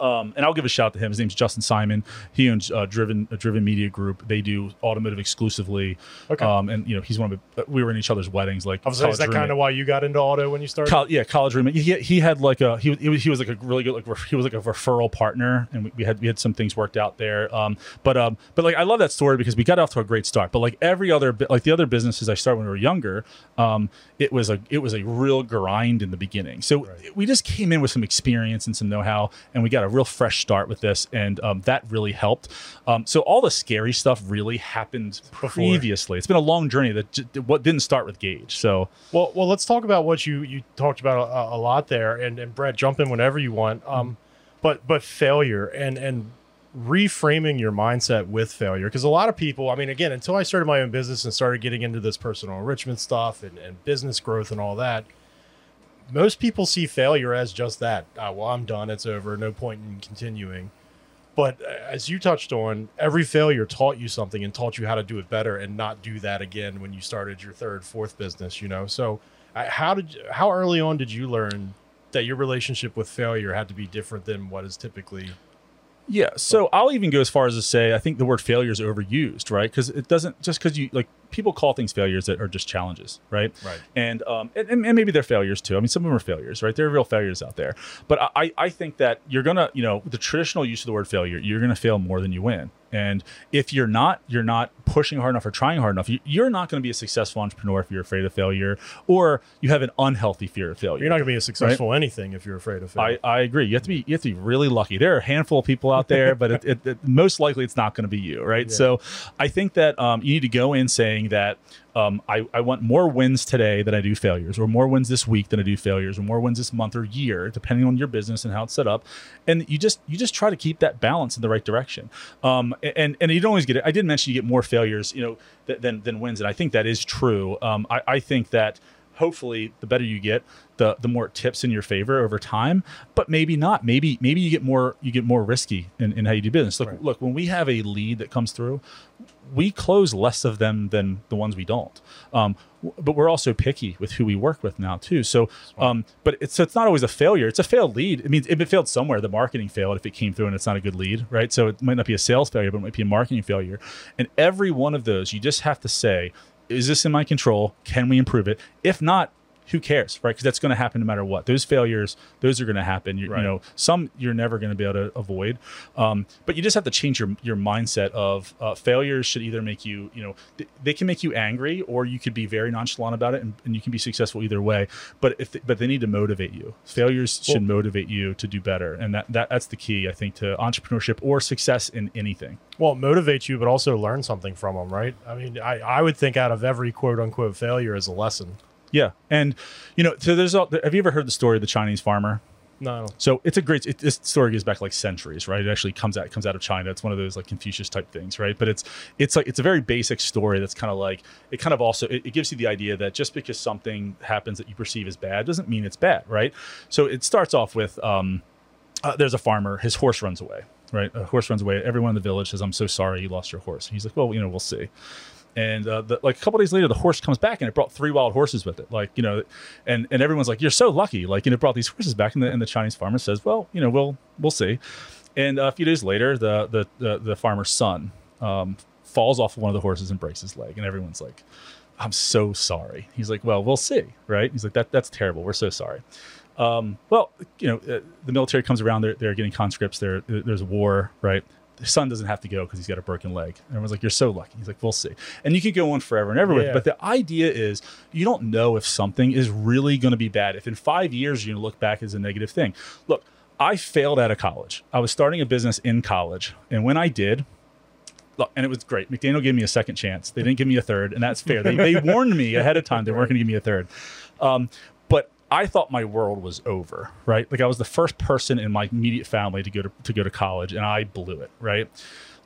Um, and I'll give a shout out to him. His name's Justin Simon. He owns uh, Driven uh, Driven Media Group. They do automotive exclusively. Okay. Um, and you know he's one of the, we were in each other's weddings. Like I was saying, is that kind of why you got into auto when you started? Col- yeah, college roommate. He, he had like a he, he was he was like a really good like ref- he was like a referral partner, and we, we had we had some things worked out there. Um, but um, but like I love that story because we got off to a great start. But like every other like the other businesses I started when we were younger, um, it was a it was a real grind in the beginning. So Right. we just came in with some experience and some know how, and we got a real fresh start with this, and um, that really helped. Um, so all the scary stuff really happened previously. It's been a long journey that j- what didn't start with Gauge. So Well, well, let's talk about what you you talked about a, a lot there, and and Brett, jump in whenever you want. Um, but but failure and and reframing your mindset with failure because a lot of people, I mean, again, until I started my own business and started getting into this personal enrichment stuff and, and business growth and all that, most people see failure as just that. Uh, well, I'm done. It's over. No point in continuing. But uh, as you touched on, every failure taught you something and taught you how to do it better and not do that again when you started your third, fourth business. You know, so how did how early on did you learn that your relationship with failure had to be different than what is typically? Yeah, so I'll even go as far as to say I think the word failure is overused, right? Because it doesn't just because you like people call things failures that are just challenges, right? Right. And um and, and maybe they're failures too. I mean, some of them are failures, right? There are real failures out there. But I I think that you're gonna you know the traditional use of the word failure, you're gonna fail more than you win, And if you're not, you're not pushing hard enough or trying hard enough. You, you're not going to be a successful entrepreneur if you're afraid of failure, or you have an unhealthy fear of failure. You're not going to be a successful anything if you're afraid of failure. I, I agree. You have to be you have to be really lucky. There are a handful of people out there, but it, it, it, most likely it's not going to be you, right? Yeah. So, I think that um, you need to go in saying that um, I, I want more wins today than I do failures, or more wins this week than I do failures, or more wins this month or year, depending on your business and how it's set up. And you just you just try to keep that balance in the right direction. Um, and and you don't always get it. I did mention you get more failures, you know, th- than than wins, and I think that is true. Um, I, I think that hopefully the better you get the the more it tips in your favor over time but maybe not maybe maybe you get more you get more risky in, in how you do business look Right. look when we have a lead that comes through we close less of them than the ones we don't. Um, but we're also picky with who we work with now too. So um, but it's so it's not always a failure. It's a failed lead. It means if it failed somewhere the marketing failed. If it came through and it's not a good lead right? So it might not be a sales failure but it might be a marketing failure. And every one of those you just have to say is this in my control? Can we improve it? If not who cares right because that's going to happen no matter what those failures those are going to happen you, Right. you know some you're never going to be able to avoid um, but you just have to change your your mindset of uh, failures should either make you you know th- they can make you angry or you could be very nonchalant about it and, and you can be successful either way but if but they need to motivate you failures should motivate you to do better and that, that that's the key i think to entrepreneurship or success in anything well, it motivates you, but also learn something from them, right? I mean, I, I would think out of every quote unquote failure is a lesson. Yeah and you know so there's a, have you ever heard the story of the chinese farmer No, So it's a great. It, this story goes back like centuries, right? It actually comes out comes out of China. It's one of those like Confucius type things, right? But it's it's like it's a very basic story that's kind of like it kind of also it, it gives you the idea that just because something happens that you perceive as bad doesn't mean it's bad, right? So it starts off with um, uh, there's a farmer. His horse runs away, right? A horse runs away. Everyone in the village says, "I'm so sorry, you lost your horse." And He's like, "Well, you know, we'll see." And uh, the, like a couple days later, the horse comes back and it brought three wild horses with it. Like you know, and and everyone's like, "You're so lucky!" Like and it brought these horses back, and the, and the Chinese farmer says, "Well, you know, we'll we'll see." And uh, a few days later, the the the, the farmer's son um, falls off of one of the horses and breaks his leg, and everyone's like, "I'm so sorry." He's like, "Well, we'll see." Right? He's like, "That that's terrible. We're so sorry." Um, well, you know, uh, the military comes around. They're, they're getting conscripts. There, there's a war, right? The son doesn't have to go because he's got a broken leg. Everyone's like, "You're so lucky." He's like, "We'll see." And you could go on forever and ever with. Yeah. it. But the idea is, you don't know if something is really going to be bad. If in five years you're going to look back as a negative thing. Look, I failed out of college. I was starting a business in college, and when I did, look, and it was great. McDaniel gave me a second chance. They didn't give me a third, and that's fair. They, they warned me ahead of time they weren't going to give me a third. Um, I thought my world was over, right? Like I was the first person in my immediate family to go to, to go to college, and I blew it, right?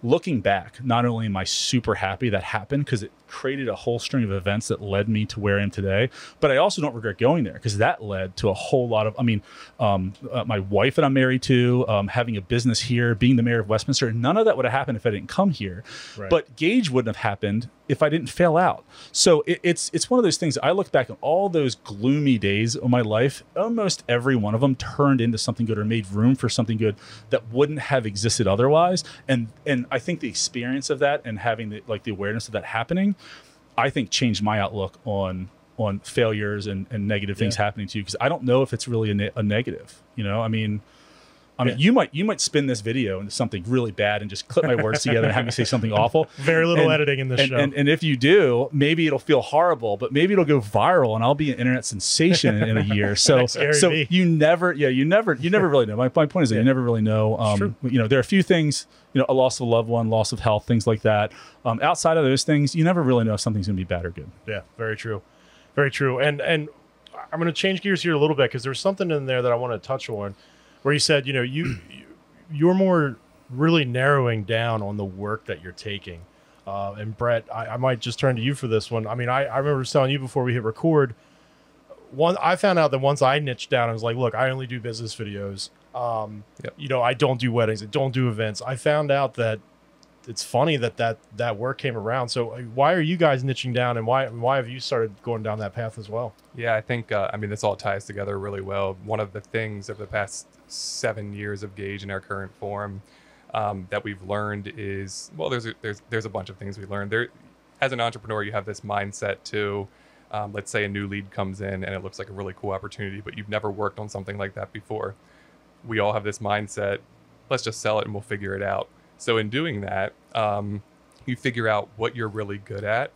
Looking back, not only am I super happy that happened because it created a whole string of events that led me to where I am today, but I also don't regret going there because that led to a whole lot of. I mean, um, uh, my wife that I'm married to, um, having a business here, being the mayor of Westminster, none of that would have happened if I didn't come here. Right. But Gauge wouldn't have happened if I didn't fail out. So it, it's it's one of those things. I look back on all those gloomy days of my life. Almost every one of them turned into something good or made room for something good that wouldn't have existed otherwise. And and I think the experience of that and having the like the awareness of that happening, I think changed my outlook on on failures and, and negative things Yeah. happening to you because I don't know if it's really a, ne- a negative. You know, I mean. I mean, Yeah. you might you might spin this video into something really bad and just clip my words together and have me say something awful. very little And- editing in this and, show. and, and if you do, maybe it'll feel horrible, but maybe it'll go viral and I'll be an internet sensation in, in a year. So, so you never, yeah, you never, you never really know. My, my point is that you never really know. Um, you know, there are a few things, you know, a loss of a loved one, loss of health, things like that. Um, outside of those things, you never really know if something's going to be bad or good. Yeah, very true, very true. And and I'm going to change gears here a little bit because there's something in there that I want to touch on, where you said, you know, you you- you're more really narrowing down on the work that you're taking. Uh, and Brett, I, I might just turn to you for this one. I mean, I, I remember telling you before we hit record. One, I found out that once I niched down, I was like, look, I only do business videos. Um, Yep. You know, I don't do weddings. I don't do events. I found out that it's funny that that that work came around. So uh, why are you guys niching down, and why why have you started going down that path as well? Yeah, I think uh, I mean this all ties together really well. One of the things of the past seven years of Gauge in our current form um, that we've learned is well, there's a, there's there's a bunch of things we learned. There, as an entrepreneur, you have this mindset to, um, let's say a new lead comes in and it looks like a really cool opportunity, but you've never worked on something like that before. We all have this mindset. Let's just sell it and we'll figure it out. So in doing that, Um, you figure out what you're really good at,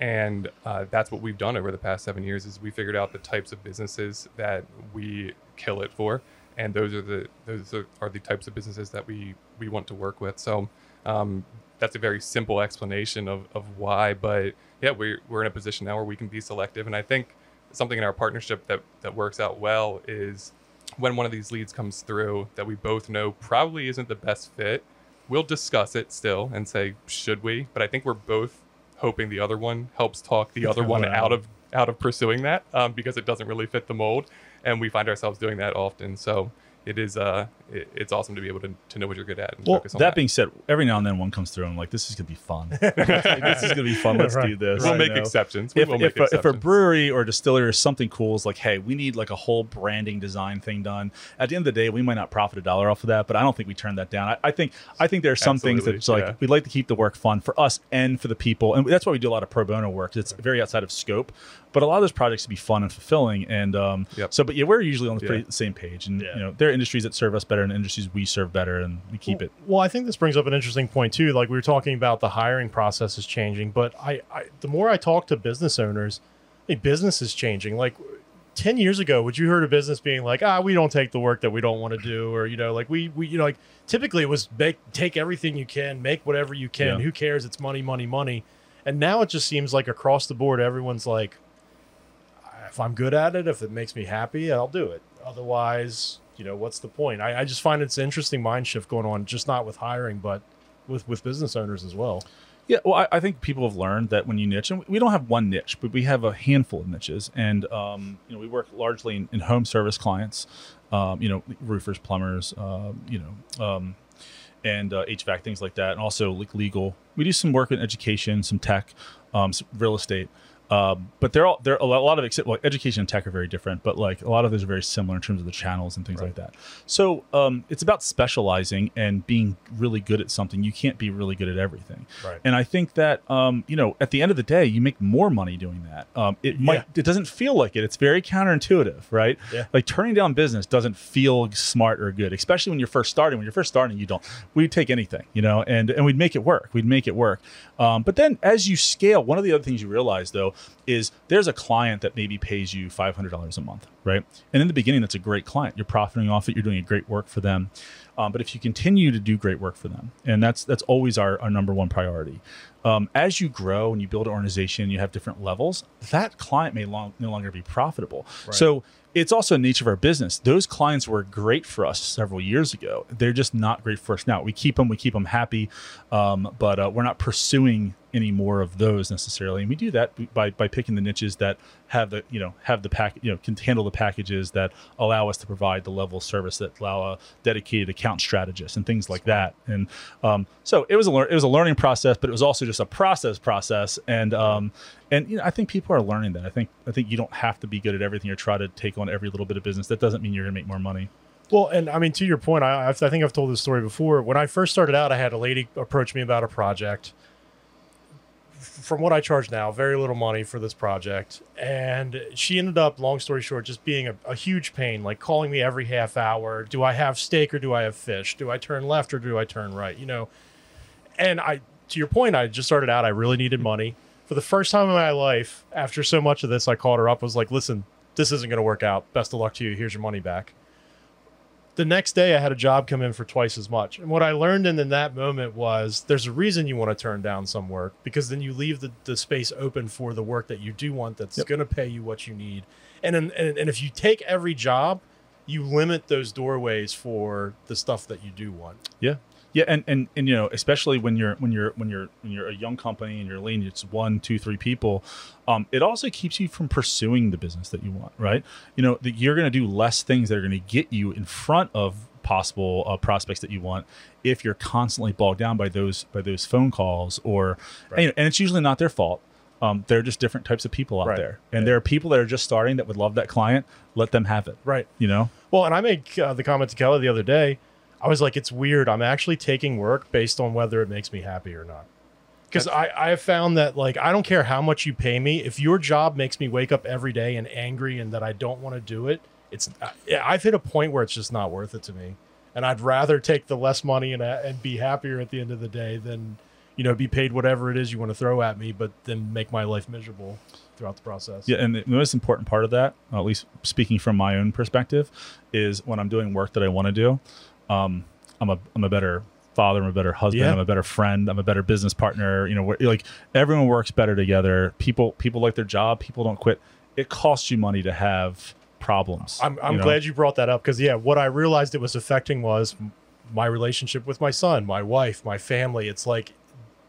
and uh, that's what we've done over the past seven years. Is we figured out the types of businesses that we kill it for, and those are the those are, are the types of businesses that we we want to work with. So um, that's a very simple explanation of, of why. But yeah, we're we're in a position now where we can be selective, and I think something in our partnership that that works out well is when one of these leads comes through that we both know probably isn't the best fit, we'll discuss it still and say, should we? But I think we're both hoping the other one helps talk the other one out of out of pursuing that um, because it doesn't really fit the mold, and we find ourselves doing that often. So it is uh it, it's awesome to be able to, to know what you're good at and Well, focus on that that. being said, every now and then one comes through and I'm like, this is gonna be fun. This is gonna be fun. Let's Right. do this. we'll you make know? exceptions. We if, will make if, a, if a brewery or distillery or something cool is like, hey, we need like a whole branding design thing done. At the end of the day, we might not profit a dollar off of that, but I don't think we turn that down. I, I think I think there are some things Absolutely, that's like yeah. we'd like to keep the work fun for us and for the people, and that's why we do a lot of pro bono work. It's very outside of scope, but a lot of those projects to be fun and fulfilling. And um, Yep. so, but yeah, we're usually on the, Yeah. same page. And Yeah. you know, there are industries that serve us better, and industries we serve better, and we keep it. Well, I think this brings up an interesting point too. Like we were talking about the hiring process is changing, but I, I the more I talk to business owners, I mean, business is changing. Like ten years ago, would you heard a business being like, ah, we don't take the work that we don't want to do, or you know, like we we you know, like typically it was make take everything you can, make whatever you can. Yeah. Who cares? It's money, money, money. And now it just seems like across the board, everyone's like, if I'm good at it, if it makes me happy, I'll do it. Otherwise, you know, what's the point? I, I just find it's an interesting mind shift going on, just not with hiring, but with with business owners as well. Yeah, well, I, I think people have learned that when you niche, and we don't have one niche, but we have a handful of niches, and um, you know, we work largely in, in home service clients, um, you know, roofers, plumbers, um, you know, um, and uh, HVAC things like that, and also like legal. We do some work in education, some tech, um, some real estate. Um, but they're all they're a lot, of except well, education and tech are very different, but like a lot of those are very similar in terms of the channels and things like that. So um, it's about specializing and being really good at something. You can't be really good at everything. Right. And I think that um, you know, at the end of the day, you make more money doing that. Um, it might it doesn't feel like it. It's very counterintuitive, right? Yeah. Like turning down business doesn't feel smart or good, especially when you're first starting. When you're first starting, you don't. We'd take anything, you know, and and we'd make it work. We'd make it work. Um, but then as you scale, one of the other things you realize though is there's a client that maybe pays you five hundred dollars a month, right? And in the beginning, that's a great client. You're profiting off it. You're doing a great work for them. Um, but if you continue to do great work for them, and that's that's always our, our number one priority. Um, as you grow and you build an organization, you have different levels. That client may long, no longer be profitable. So it's also a nature of our business. Those clients were great for us several years ago. They're just not great for us now. We keep them, we keep them happy, um, but uh, we're not pursuing any more of those necessarily. And we do that by by picking the niches that have the you know have the pack you know can handle the packages that allow us to provide the level of service that allow a dedicated account strategist and things like that. And um, so it was a lear- it was a learning process, but it was also just a process process. And um, and you know I think people are learning that. I think I think you don't have to be good at everything or try to take on every little bit of business. That doesn't mean you're going to make more money. Well, and I mean, to your point, I, I think I've told this story before. When I first started out, I had a lady approach me about a project. From what I charge now, very little money for this project. And she ended up, long story short, just being a, a huge pain, like calling me every half hour. Do I have steak or do I have fish? Do I turn left or do I turn right? You know, and I, to your point, I just started out, I really needed money. For the first time in my life, after so much of this, I called her up, was like, listen, this isn't going to work out. Best of luck to you. Here's your money back the next day I had a job come in for twice as much. And what I learned in, in that moment was there's a reason you want to turn down some work because then you leave the, the space open for the work that you do want that's Yep. going to pay you what you need. And, and and if you take every job, you limit those doorways for the stuff that you do want. Yeah. Yeah, and, and and you know, especially when you're when you're when you're when you're a young company and you're lean, it's one, two, three people. Um, it also keeps you from pursuing the business that you want, right? You know, that you're going to do less things that are going to get you in front of possible uh, prospects that you want if you're constantly bogged down by those by those phone calls or Right. and, and it's usually not their fault. Um, they're just different types of people out Right. there, and Yeah. there are people that are just starting that would love that client. Let them have it, Right. you know. Well, and I made uh, the comment to Kelly the other day. I was like, it's weird. I'm actually taking work based on whether it makes me happy or not. Because I, I have found that, like, I don't care how much you pay me. If your job makes me wake up every day and angry and that I don't want to do it, it's, uh, yeah, I've hit a point where it's just not worth it to me. And I'd rather take the less money and, uh, and be happier at the end of the day than, you know, be paid whatever it is you want to throw at me, but then make my life miserable throughout the process. Yeah, and the most important part of that, at least speaking from my own perspective, is when I'm doing work that I want to do, um, I'm a I'm a better father, I'm a better husband, Yeah. I'm a better friend, I'm a better business partner. You know, where, like everyone works better together. People people like their job. People don't quit. It costs you money to have problems. I'm, I'm you know? glad you brought that up because yeah, what I realized it was affecting was my relationship with my son, my wife, my family. It's like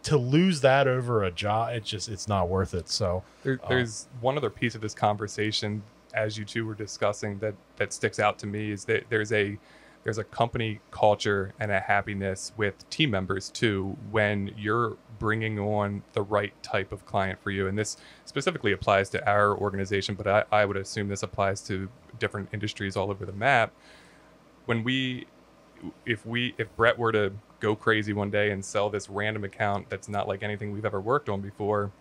to lose that over a job, it just it's not worth it. So There, Uh, there's one other piece of this conversation, as you two were discussing, that that sticks out to me is that there's a there's a company culture and a happiness with team members too when you're bringing on the right type of client for you. And this specifically applies to our organization, but I, I would assume this applies to different industries all over the map. When we if we if Brett were to go crazy one day and sell this random account that's not like anything we've ever worked on before,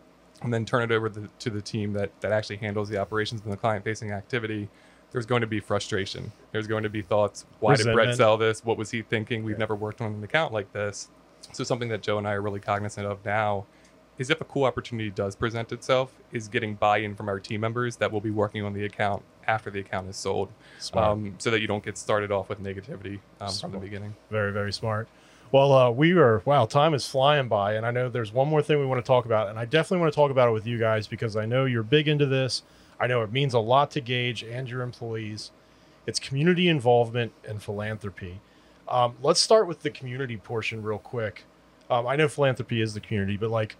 and then turn it over the, to the team that that actually handles the operations and the client facing activity, there's going to be frustration. There's going to be thoughts. Why did Brett sell this? What was he thinking? We've Yeah. never worked on an account like this. So something that Joe and I are really cognizant of now is if a cool opportunity does present itself, is getting buy-in from our team members that will be working on the account after the account is sold, um, so that you don't get started off with negativity um, from the beginning. very very smart. Well, uh, we are wow, time is flying by, and I know there's one more thing we want to talk about, and I definitely want to talk about it with you guys because I know you're big into this. I know it means a lot to Gauge and your employees. It's community involvement and philanthropy. Um, let's start with the community portion real quick. Um, I know philanthropy is the community, but like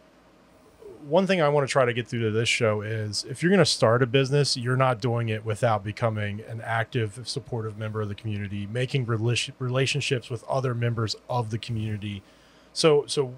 one thing I want to try to get through to this show is if you're going to start a business, you're not doing it without becoming an active, supportive member of the community, making relation, relationships with other members of the community. So, so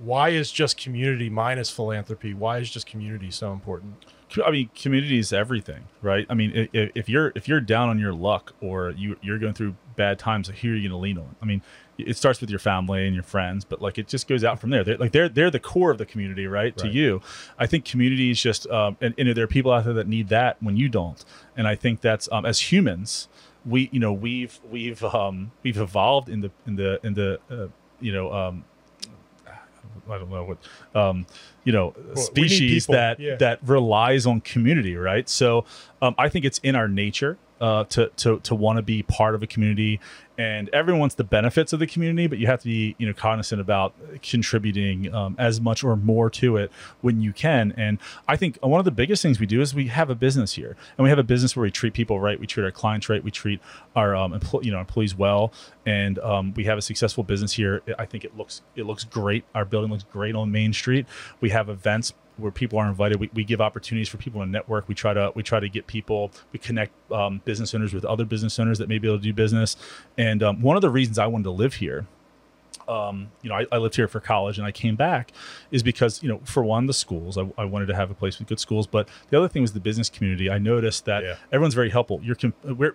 why is just community minus philanthropy? Why is just community so important? I mean, community is everything, right? I mean, i- i- if you're if you're down on your luck or you you're going through bad times, who are you going to lean on? I mean, it starts with your family and your friends, but like it just goes out from there. They're, like they're they're the core of the community, right? To you, I think community is just, um, and, and there are people out there that need that when you don't, and I think that's um, as humans, we you know we've we've um, we've evolved in the in the in the uh, you know. Um, I don't know what um, you know we need species that yeah. that relies on community, right? So um, I think it's in our nature uh, to to to want to be part of a community, and everyone wants the benefits of the community, but you have to be you know cognizant about contributing um, as much or more to it when you can. And I think one of the biggest things we do is we have a business here, and we have a business where we treat people right, we treat our clients right, we treat our um, empl- you know employees well, and um, we have a successful business here. I think it looks it looks great. Our building looks great on Main Street. We have events where people are invited. We, we give opportunities for people to network. We try to we try to get people. We connect um, business owners with other business owners that may be able to do business. And um, one of the reasons I wanted to live here um, you know, I, I lived here for college and I came back is because, you know, for one, the schools, I, I wanted to have a place with good schools. But the other thing was the business community. I noticed that Yeah. everyone's very helpful. You're,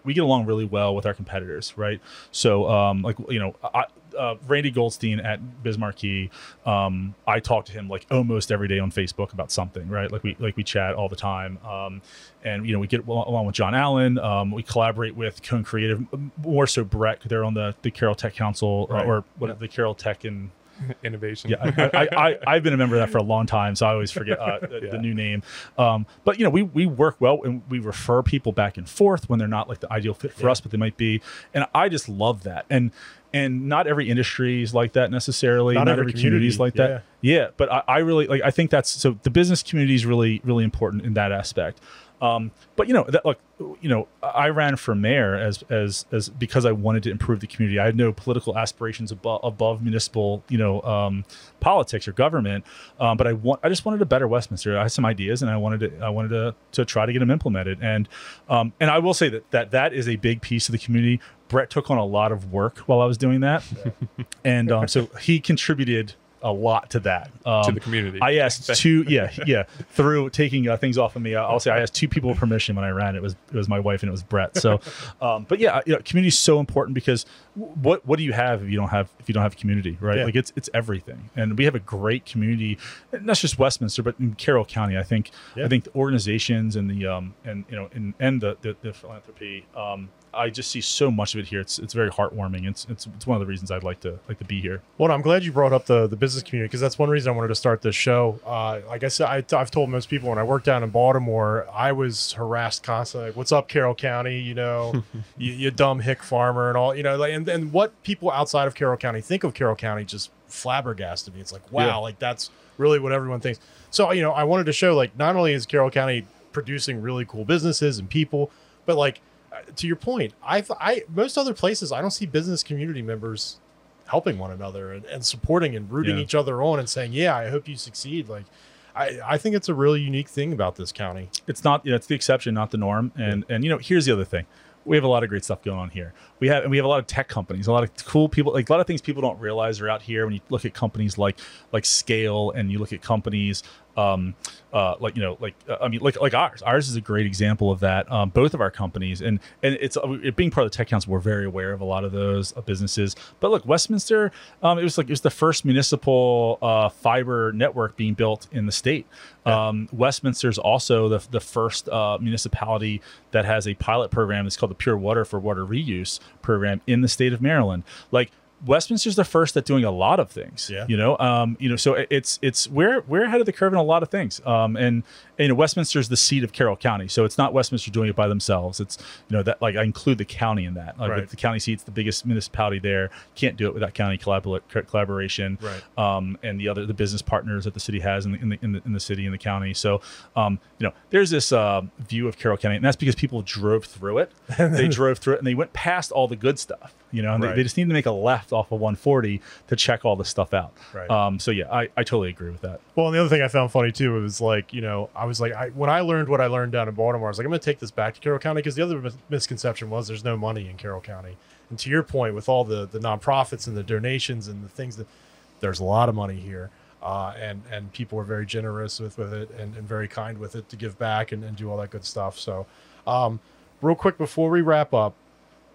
we get along really well with our competitors, right? So, um, like, you know, I, uh, Randy Goldstein at Bismarcky, um, I talk to him like almost every day on Facebook about something, right? Like we like we chat all the time, um, and you know we get along with John Allen. Um, we collaborate with Cone Creative, more so Brett. They're on the the Carroll Tech Council Right. or what Yeah. the Carroll Tech and Innovation. yeah, I, I, I, I've been a member of that for a long time, so I always forget uh, the, Yeah. the new name. Um, but you know, we we work well and we refer people back and forth when they're not like the ideal fit for Yeah. us, but they might be. And I just love that. And and not every industry is like that necessarily. Not Not, every every community is like community, that. Yeah, but I, I really like. I think that's so. The business community is really really important in that aspect. Um, but you know that look, you know, I ran for mayor as as as because I wanted to improve the community. I had no political aspirations above above municipal, you know, um, politics or government. Um, but I want I just wanted a better Westminster. I had some ideas, and I wanted to I wanted to to try to get them implemented. And um, and I will say that that that is a big piece of the community. Brett took on a lot of work while I was doing that, and um, so he contributed a lot to that. Um, to the community. I asked two, yeah, yeah, through taking uh, things off of me. I'll say I asked two people permission when I ran. It was it was my wife and it was Brett. So, um, but yeah, you know, community is so important because what what do you have if you don't have if you don't have community, right? Yeah. Like it's it's everything, and we have a great community, and not just Westminster, but in Carroll County. I think Yeah. I think the organizations and the um and you know and and the the, the philanthropy um I just see so much of it here. It's it's very heartwarming. It's it's, it's one of the reasons I'd like to like to be here. Well, I'm glad you brought up the the business community because that's one reason I wanted to start this show. Uh, like I said, I, I've told most people when I worked down in Baltimore, I was harassed constantly. Like, What's up, Carroll County? You know, you, you dumb hick farmer and all. You know, like and, and what people outside of Carroll County think of Carroll County just flabbergasted me. It's like wow, Yeah. like that's really what everyone thinks. So you know, I wanted to show like not only is Carroll County producing really cool businesses and people, but like to your point, I I most other places I don't see business community members helping one another and, and supporting and rooting Yeah. each other on and saying, yeah, I hope you succeed. Like, I, I think it's a really unique thing about this county. it's not you know, it's the exception not the norm and and you know here's the other thing we have a lot of great stuff going on here we have and we have a lot of tech companies a lot of cool people like a lot of things people don't realize are out here when you look at companies like like scale and you look at companies um uh like you know like uh, i mean like like ours. Ours is a great example of that um both of our companies. And and it's uh, it being part of the tech council we're very aware of a lot of those uh, businesses. But look westminster um it was like it was the first municipal uh fiber network being built in the state. Um, Westminster is also the, the first uh, municipality that has a pilot program. It's called the Pure Water for Water Reuse program in the state of Maryland. Like Westminster's the first at doing a lot of things. Yeah. You know, um, you know, so it's it's we're we're ahead of the curve in a lot of things. Um, and and you know, Westminster is the seat of Carroll County, so it's not Westminster doing it by themselves. It's you know that like I include the county in that. Like Right. the county seat's the biggest municipality there. Can't do it without county collabor- collaboration Right. um, and the other the business partners that the city has in the in the, in the, in the city and the county. So um, you know, there's this uh, view of Carroll County, and that's because people drove through it. they drove through it, and they went past all the good stuff. You know, and Right. they, they just need to make a left off of 140 to check all the stuff out. Right. Um, so yeah, I, I totally agree with that. Well, and the other thing I found funny too was like, you know, I was like, I when I learned what I learned down in Baltimore, I was like, I'm going to take this back to Carroll County because the other mis- misconception was there's no money in Carroll County. And to your point, with all the the nonprofits and the donations and the things that there's a lot of money here, uh, and and people are very generous with with it and, and very kind with it to give back and, and do all that good stuff. So, um, real quick before we wrap up,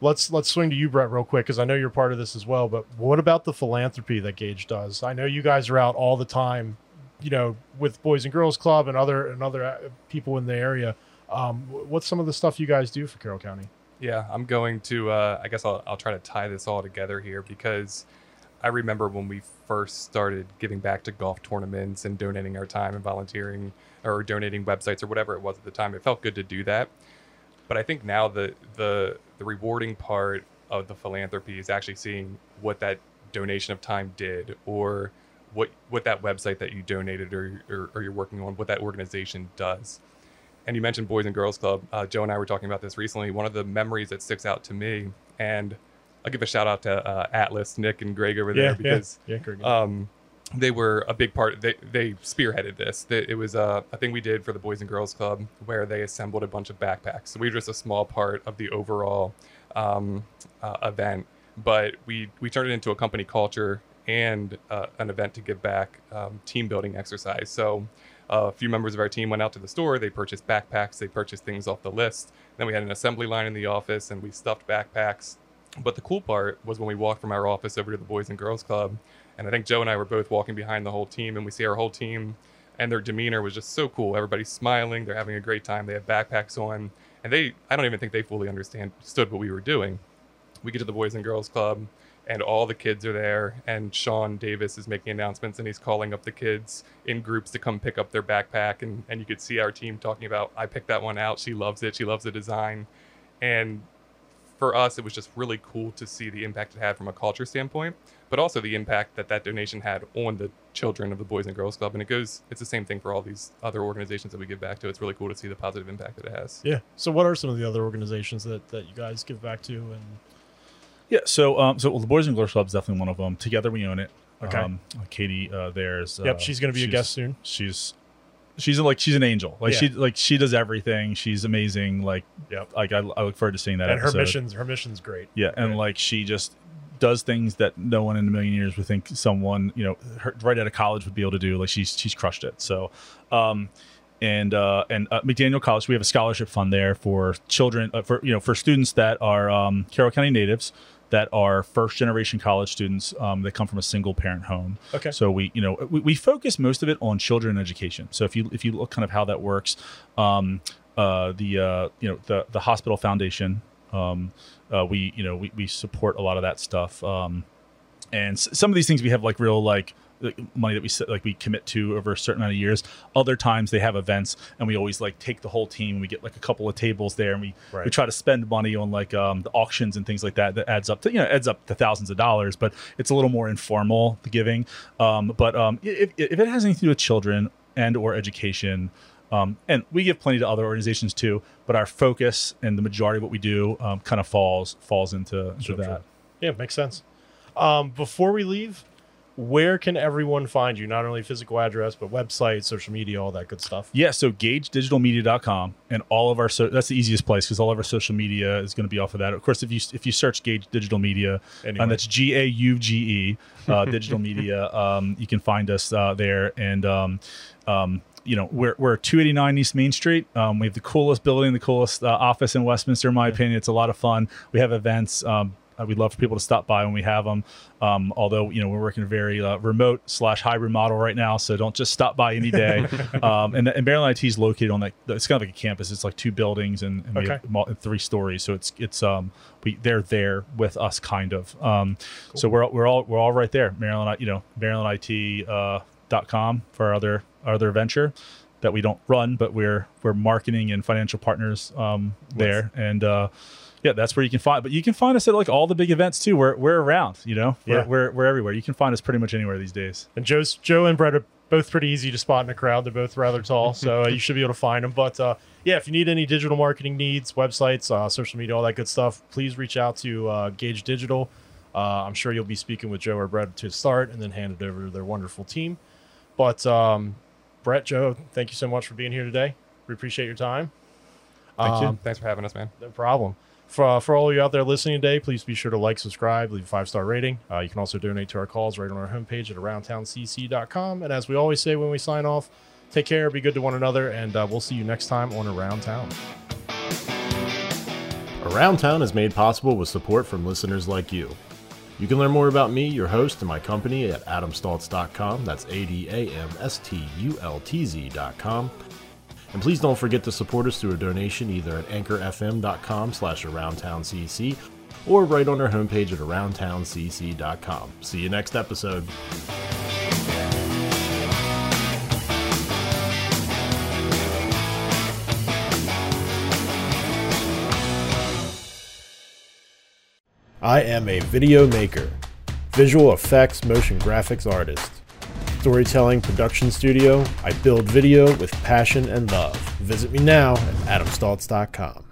let's let's swing to you, Brett, real quick because I know you're part of this as well. But what about the philanthropy that Gauge does? I know you guys are out all the time, you know, with Boys and Girls Club and other and other uh, people in the area. Um, what's some of the stuff you guys do for Carroll County? Yeah, I'm going to. Uh, I guess I'll, I'll try to tie this all together here because I remember when we first started giving back to golf tournaments and donating our time and volunteering or donating websites or whatever it was at the time. It felt good to do that, but I think now the the the rewarding part of the philanthropy is actually seeing what that donation of time did or what what that website that you donated or, or, or you're working on what that organization does and you mentioned Boys and Girls Club. Uh, Joe and I were talking about this recently. One of the memories that sticks out to me, and I'll give a shout out to uh, Atlas, Nick, and Greg over there because yeah, yeah, um, they were a big part. They they spearheaded this. They, it was uh, a thing we did for the Boys and Girls Club where they assembled a bunch of backpacks. So we were just a small part of the overall um, uh, event, but we we turned it into a company culture and uh, an event to give back, um, team building exercise. So uh, a few members of our team went out to the store. They purchased backpacks. They purchased things off the list. Then we had an assembly line in the office, and we stuffed backpacks. But the cool part was when we walked from our office over to the Boys and Girls Club, and I think Joe and I were both walking behind the whole team, and we see our whole team, and their demeanor was just so cool. Everybody's smiling. They're having a great time. They have backpacks on, and they—I don't even think they fully understood what we were doing. We get to the Boys and Girls Club, and all the kids are there and sean davis is making announcements and he's calling up the kids in groups to come pick up their backpack and, and you could see our team talking about i picked that one out. She loves it. She loves the design. And for us it was just really cool to see the impact it had from a culture standpoint but also the impact that that donation had on the children of the boys and girls club. And it goes it's the same thing for all these other organizations that we give back to. It's really cool to see the positive impact that it has. Yeah. So, what are some of the other organizations that that you guys give back to? And Yeah. So um, so well, the Boys and Girls Club is definitely one of them. Together we own it. Okay. Um, Katie uh, there's yep, uh, she's going to be a guest soon. She's she's like she's an angel. Like Yeah. she like she does everything. She's amazing. Like Yep. like I, I look forward to seeing that. And her missions, her mission's great. Yeah, and Right. like she just does things that no one in a million years would think someone you know her, right out of college would be able to do. Like she's she's crushed it. So, um, and uh, and uh, McDaniel College, we have a scholarship fund there for children uh, for you know for students that are um, Carroll County natives that are first generation college students um, that come from a single parent home. Okay. So we, you know, we, we focus most of it on children and education. So if you if you look kind of how that works, um, uh, the uh, you know the the hospital foundation Um, uh, we you know we, we support a lot of that stuff. Um, and s- some of these things we have like real like, money that we like we commit to over a certain amount of years. Other times they have events, and we always like take the whole team. We get like a couple of tables there, and we we try to spend money on like um, the auctions and things like that. That adds up to you know adds up to thousands of dollars, but it's a little more informal the giving. Um, but um, if, if it has anything to do with children and or education. Um, and we give plenty to other organizations too, but our focus and the majority of what we do um, kind of falls falls into, into Sure, that. sure. Yeah, makes sense. Um, before we leave, where can everyone find you? Not only physical address, but website, social media, all that good stuff. Yeah, so gaugedigitalmedia.com and all of our so that's the easiest place because all of our social media is going to be off of that. Of course, if you if you search Gauge Digital Media, Anyway. and that's G A U G E uh, Digital Media, um, you can find us uh, there. And um, um, you know we're we're 289 East Main Street. Um, we have the coolest building, the coolest uh, office in Westminster, in my opinion. It's a lot of fun. We have events. Um, we'd love for people to stop by when we have them. Um, although you know we're working a very uh, remote slash hybrid model right now, so don't just stop by any day. um, and, and Maryland IT is located on that. It's kind of like a campus. It's like two buildings and, and Okay. mul- three stories. So it's it's um we they're there with us kind of. Um, so we're we're all we're all right there. Maryland, you know Maryland IT uh, dot com for our other our other venture that we don't run, but we're we're marketing and financial partners um, there and. Uh, yeah, that's where you can find. But you can find us at like all the big events too. We're we're around. You know, we're, Yeah. we're we're everywhere. You can find us pretty much anywhere these days. And Joe's Joe and Brett are both pretty easy to spot in a crowd. They're both rather tall, so uh, you should be able to find them. But uh, yeah, if you need any digital marketing needs, websites, uh, social media, all that good stuff, please reach out to uh, Gauge Digital. Uh, I'm sure you'll be speaking with Joe or Brett to start, and then hand it over to their wonderful team. But um, Brett, Joe, thank you so much for being here today. We appreciate your time. Thank you. Um, Thanks for having us, man. no problem. For, uh, for all you out there listening today, please be sure to like, subscribe, leave a five star rating. Uh, you can also donate to our calls right on our homepage at aroundtowncc.com. And as we always say when we sign off, take care, be good to one another, and uh, we'll see you next time on Around Town. Around Town is made possible with support from listeners like you. You can learn more about me, your host, and my company at adamstultz.com. That's A D A M S T U L T Z.com. And please don't forget to support us through a donation either at anchorfm.com slash aroundtowncc or right on our homepage at aroundtowncc.com. See you next episode. I am a video maker, visual effects, motion graphics artist storytelling production studio. I build video with passion and love. Visit me now at adamstultz.com.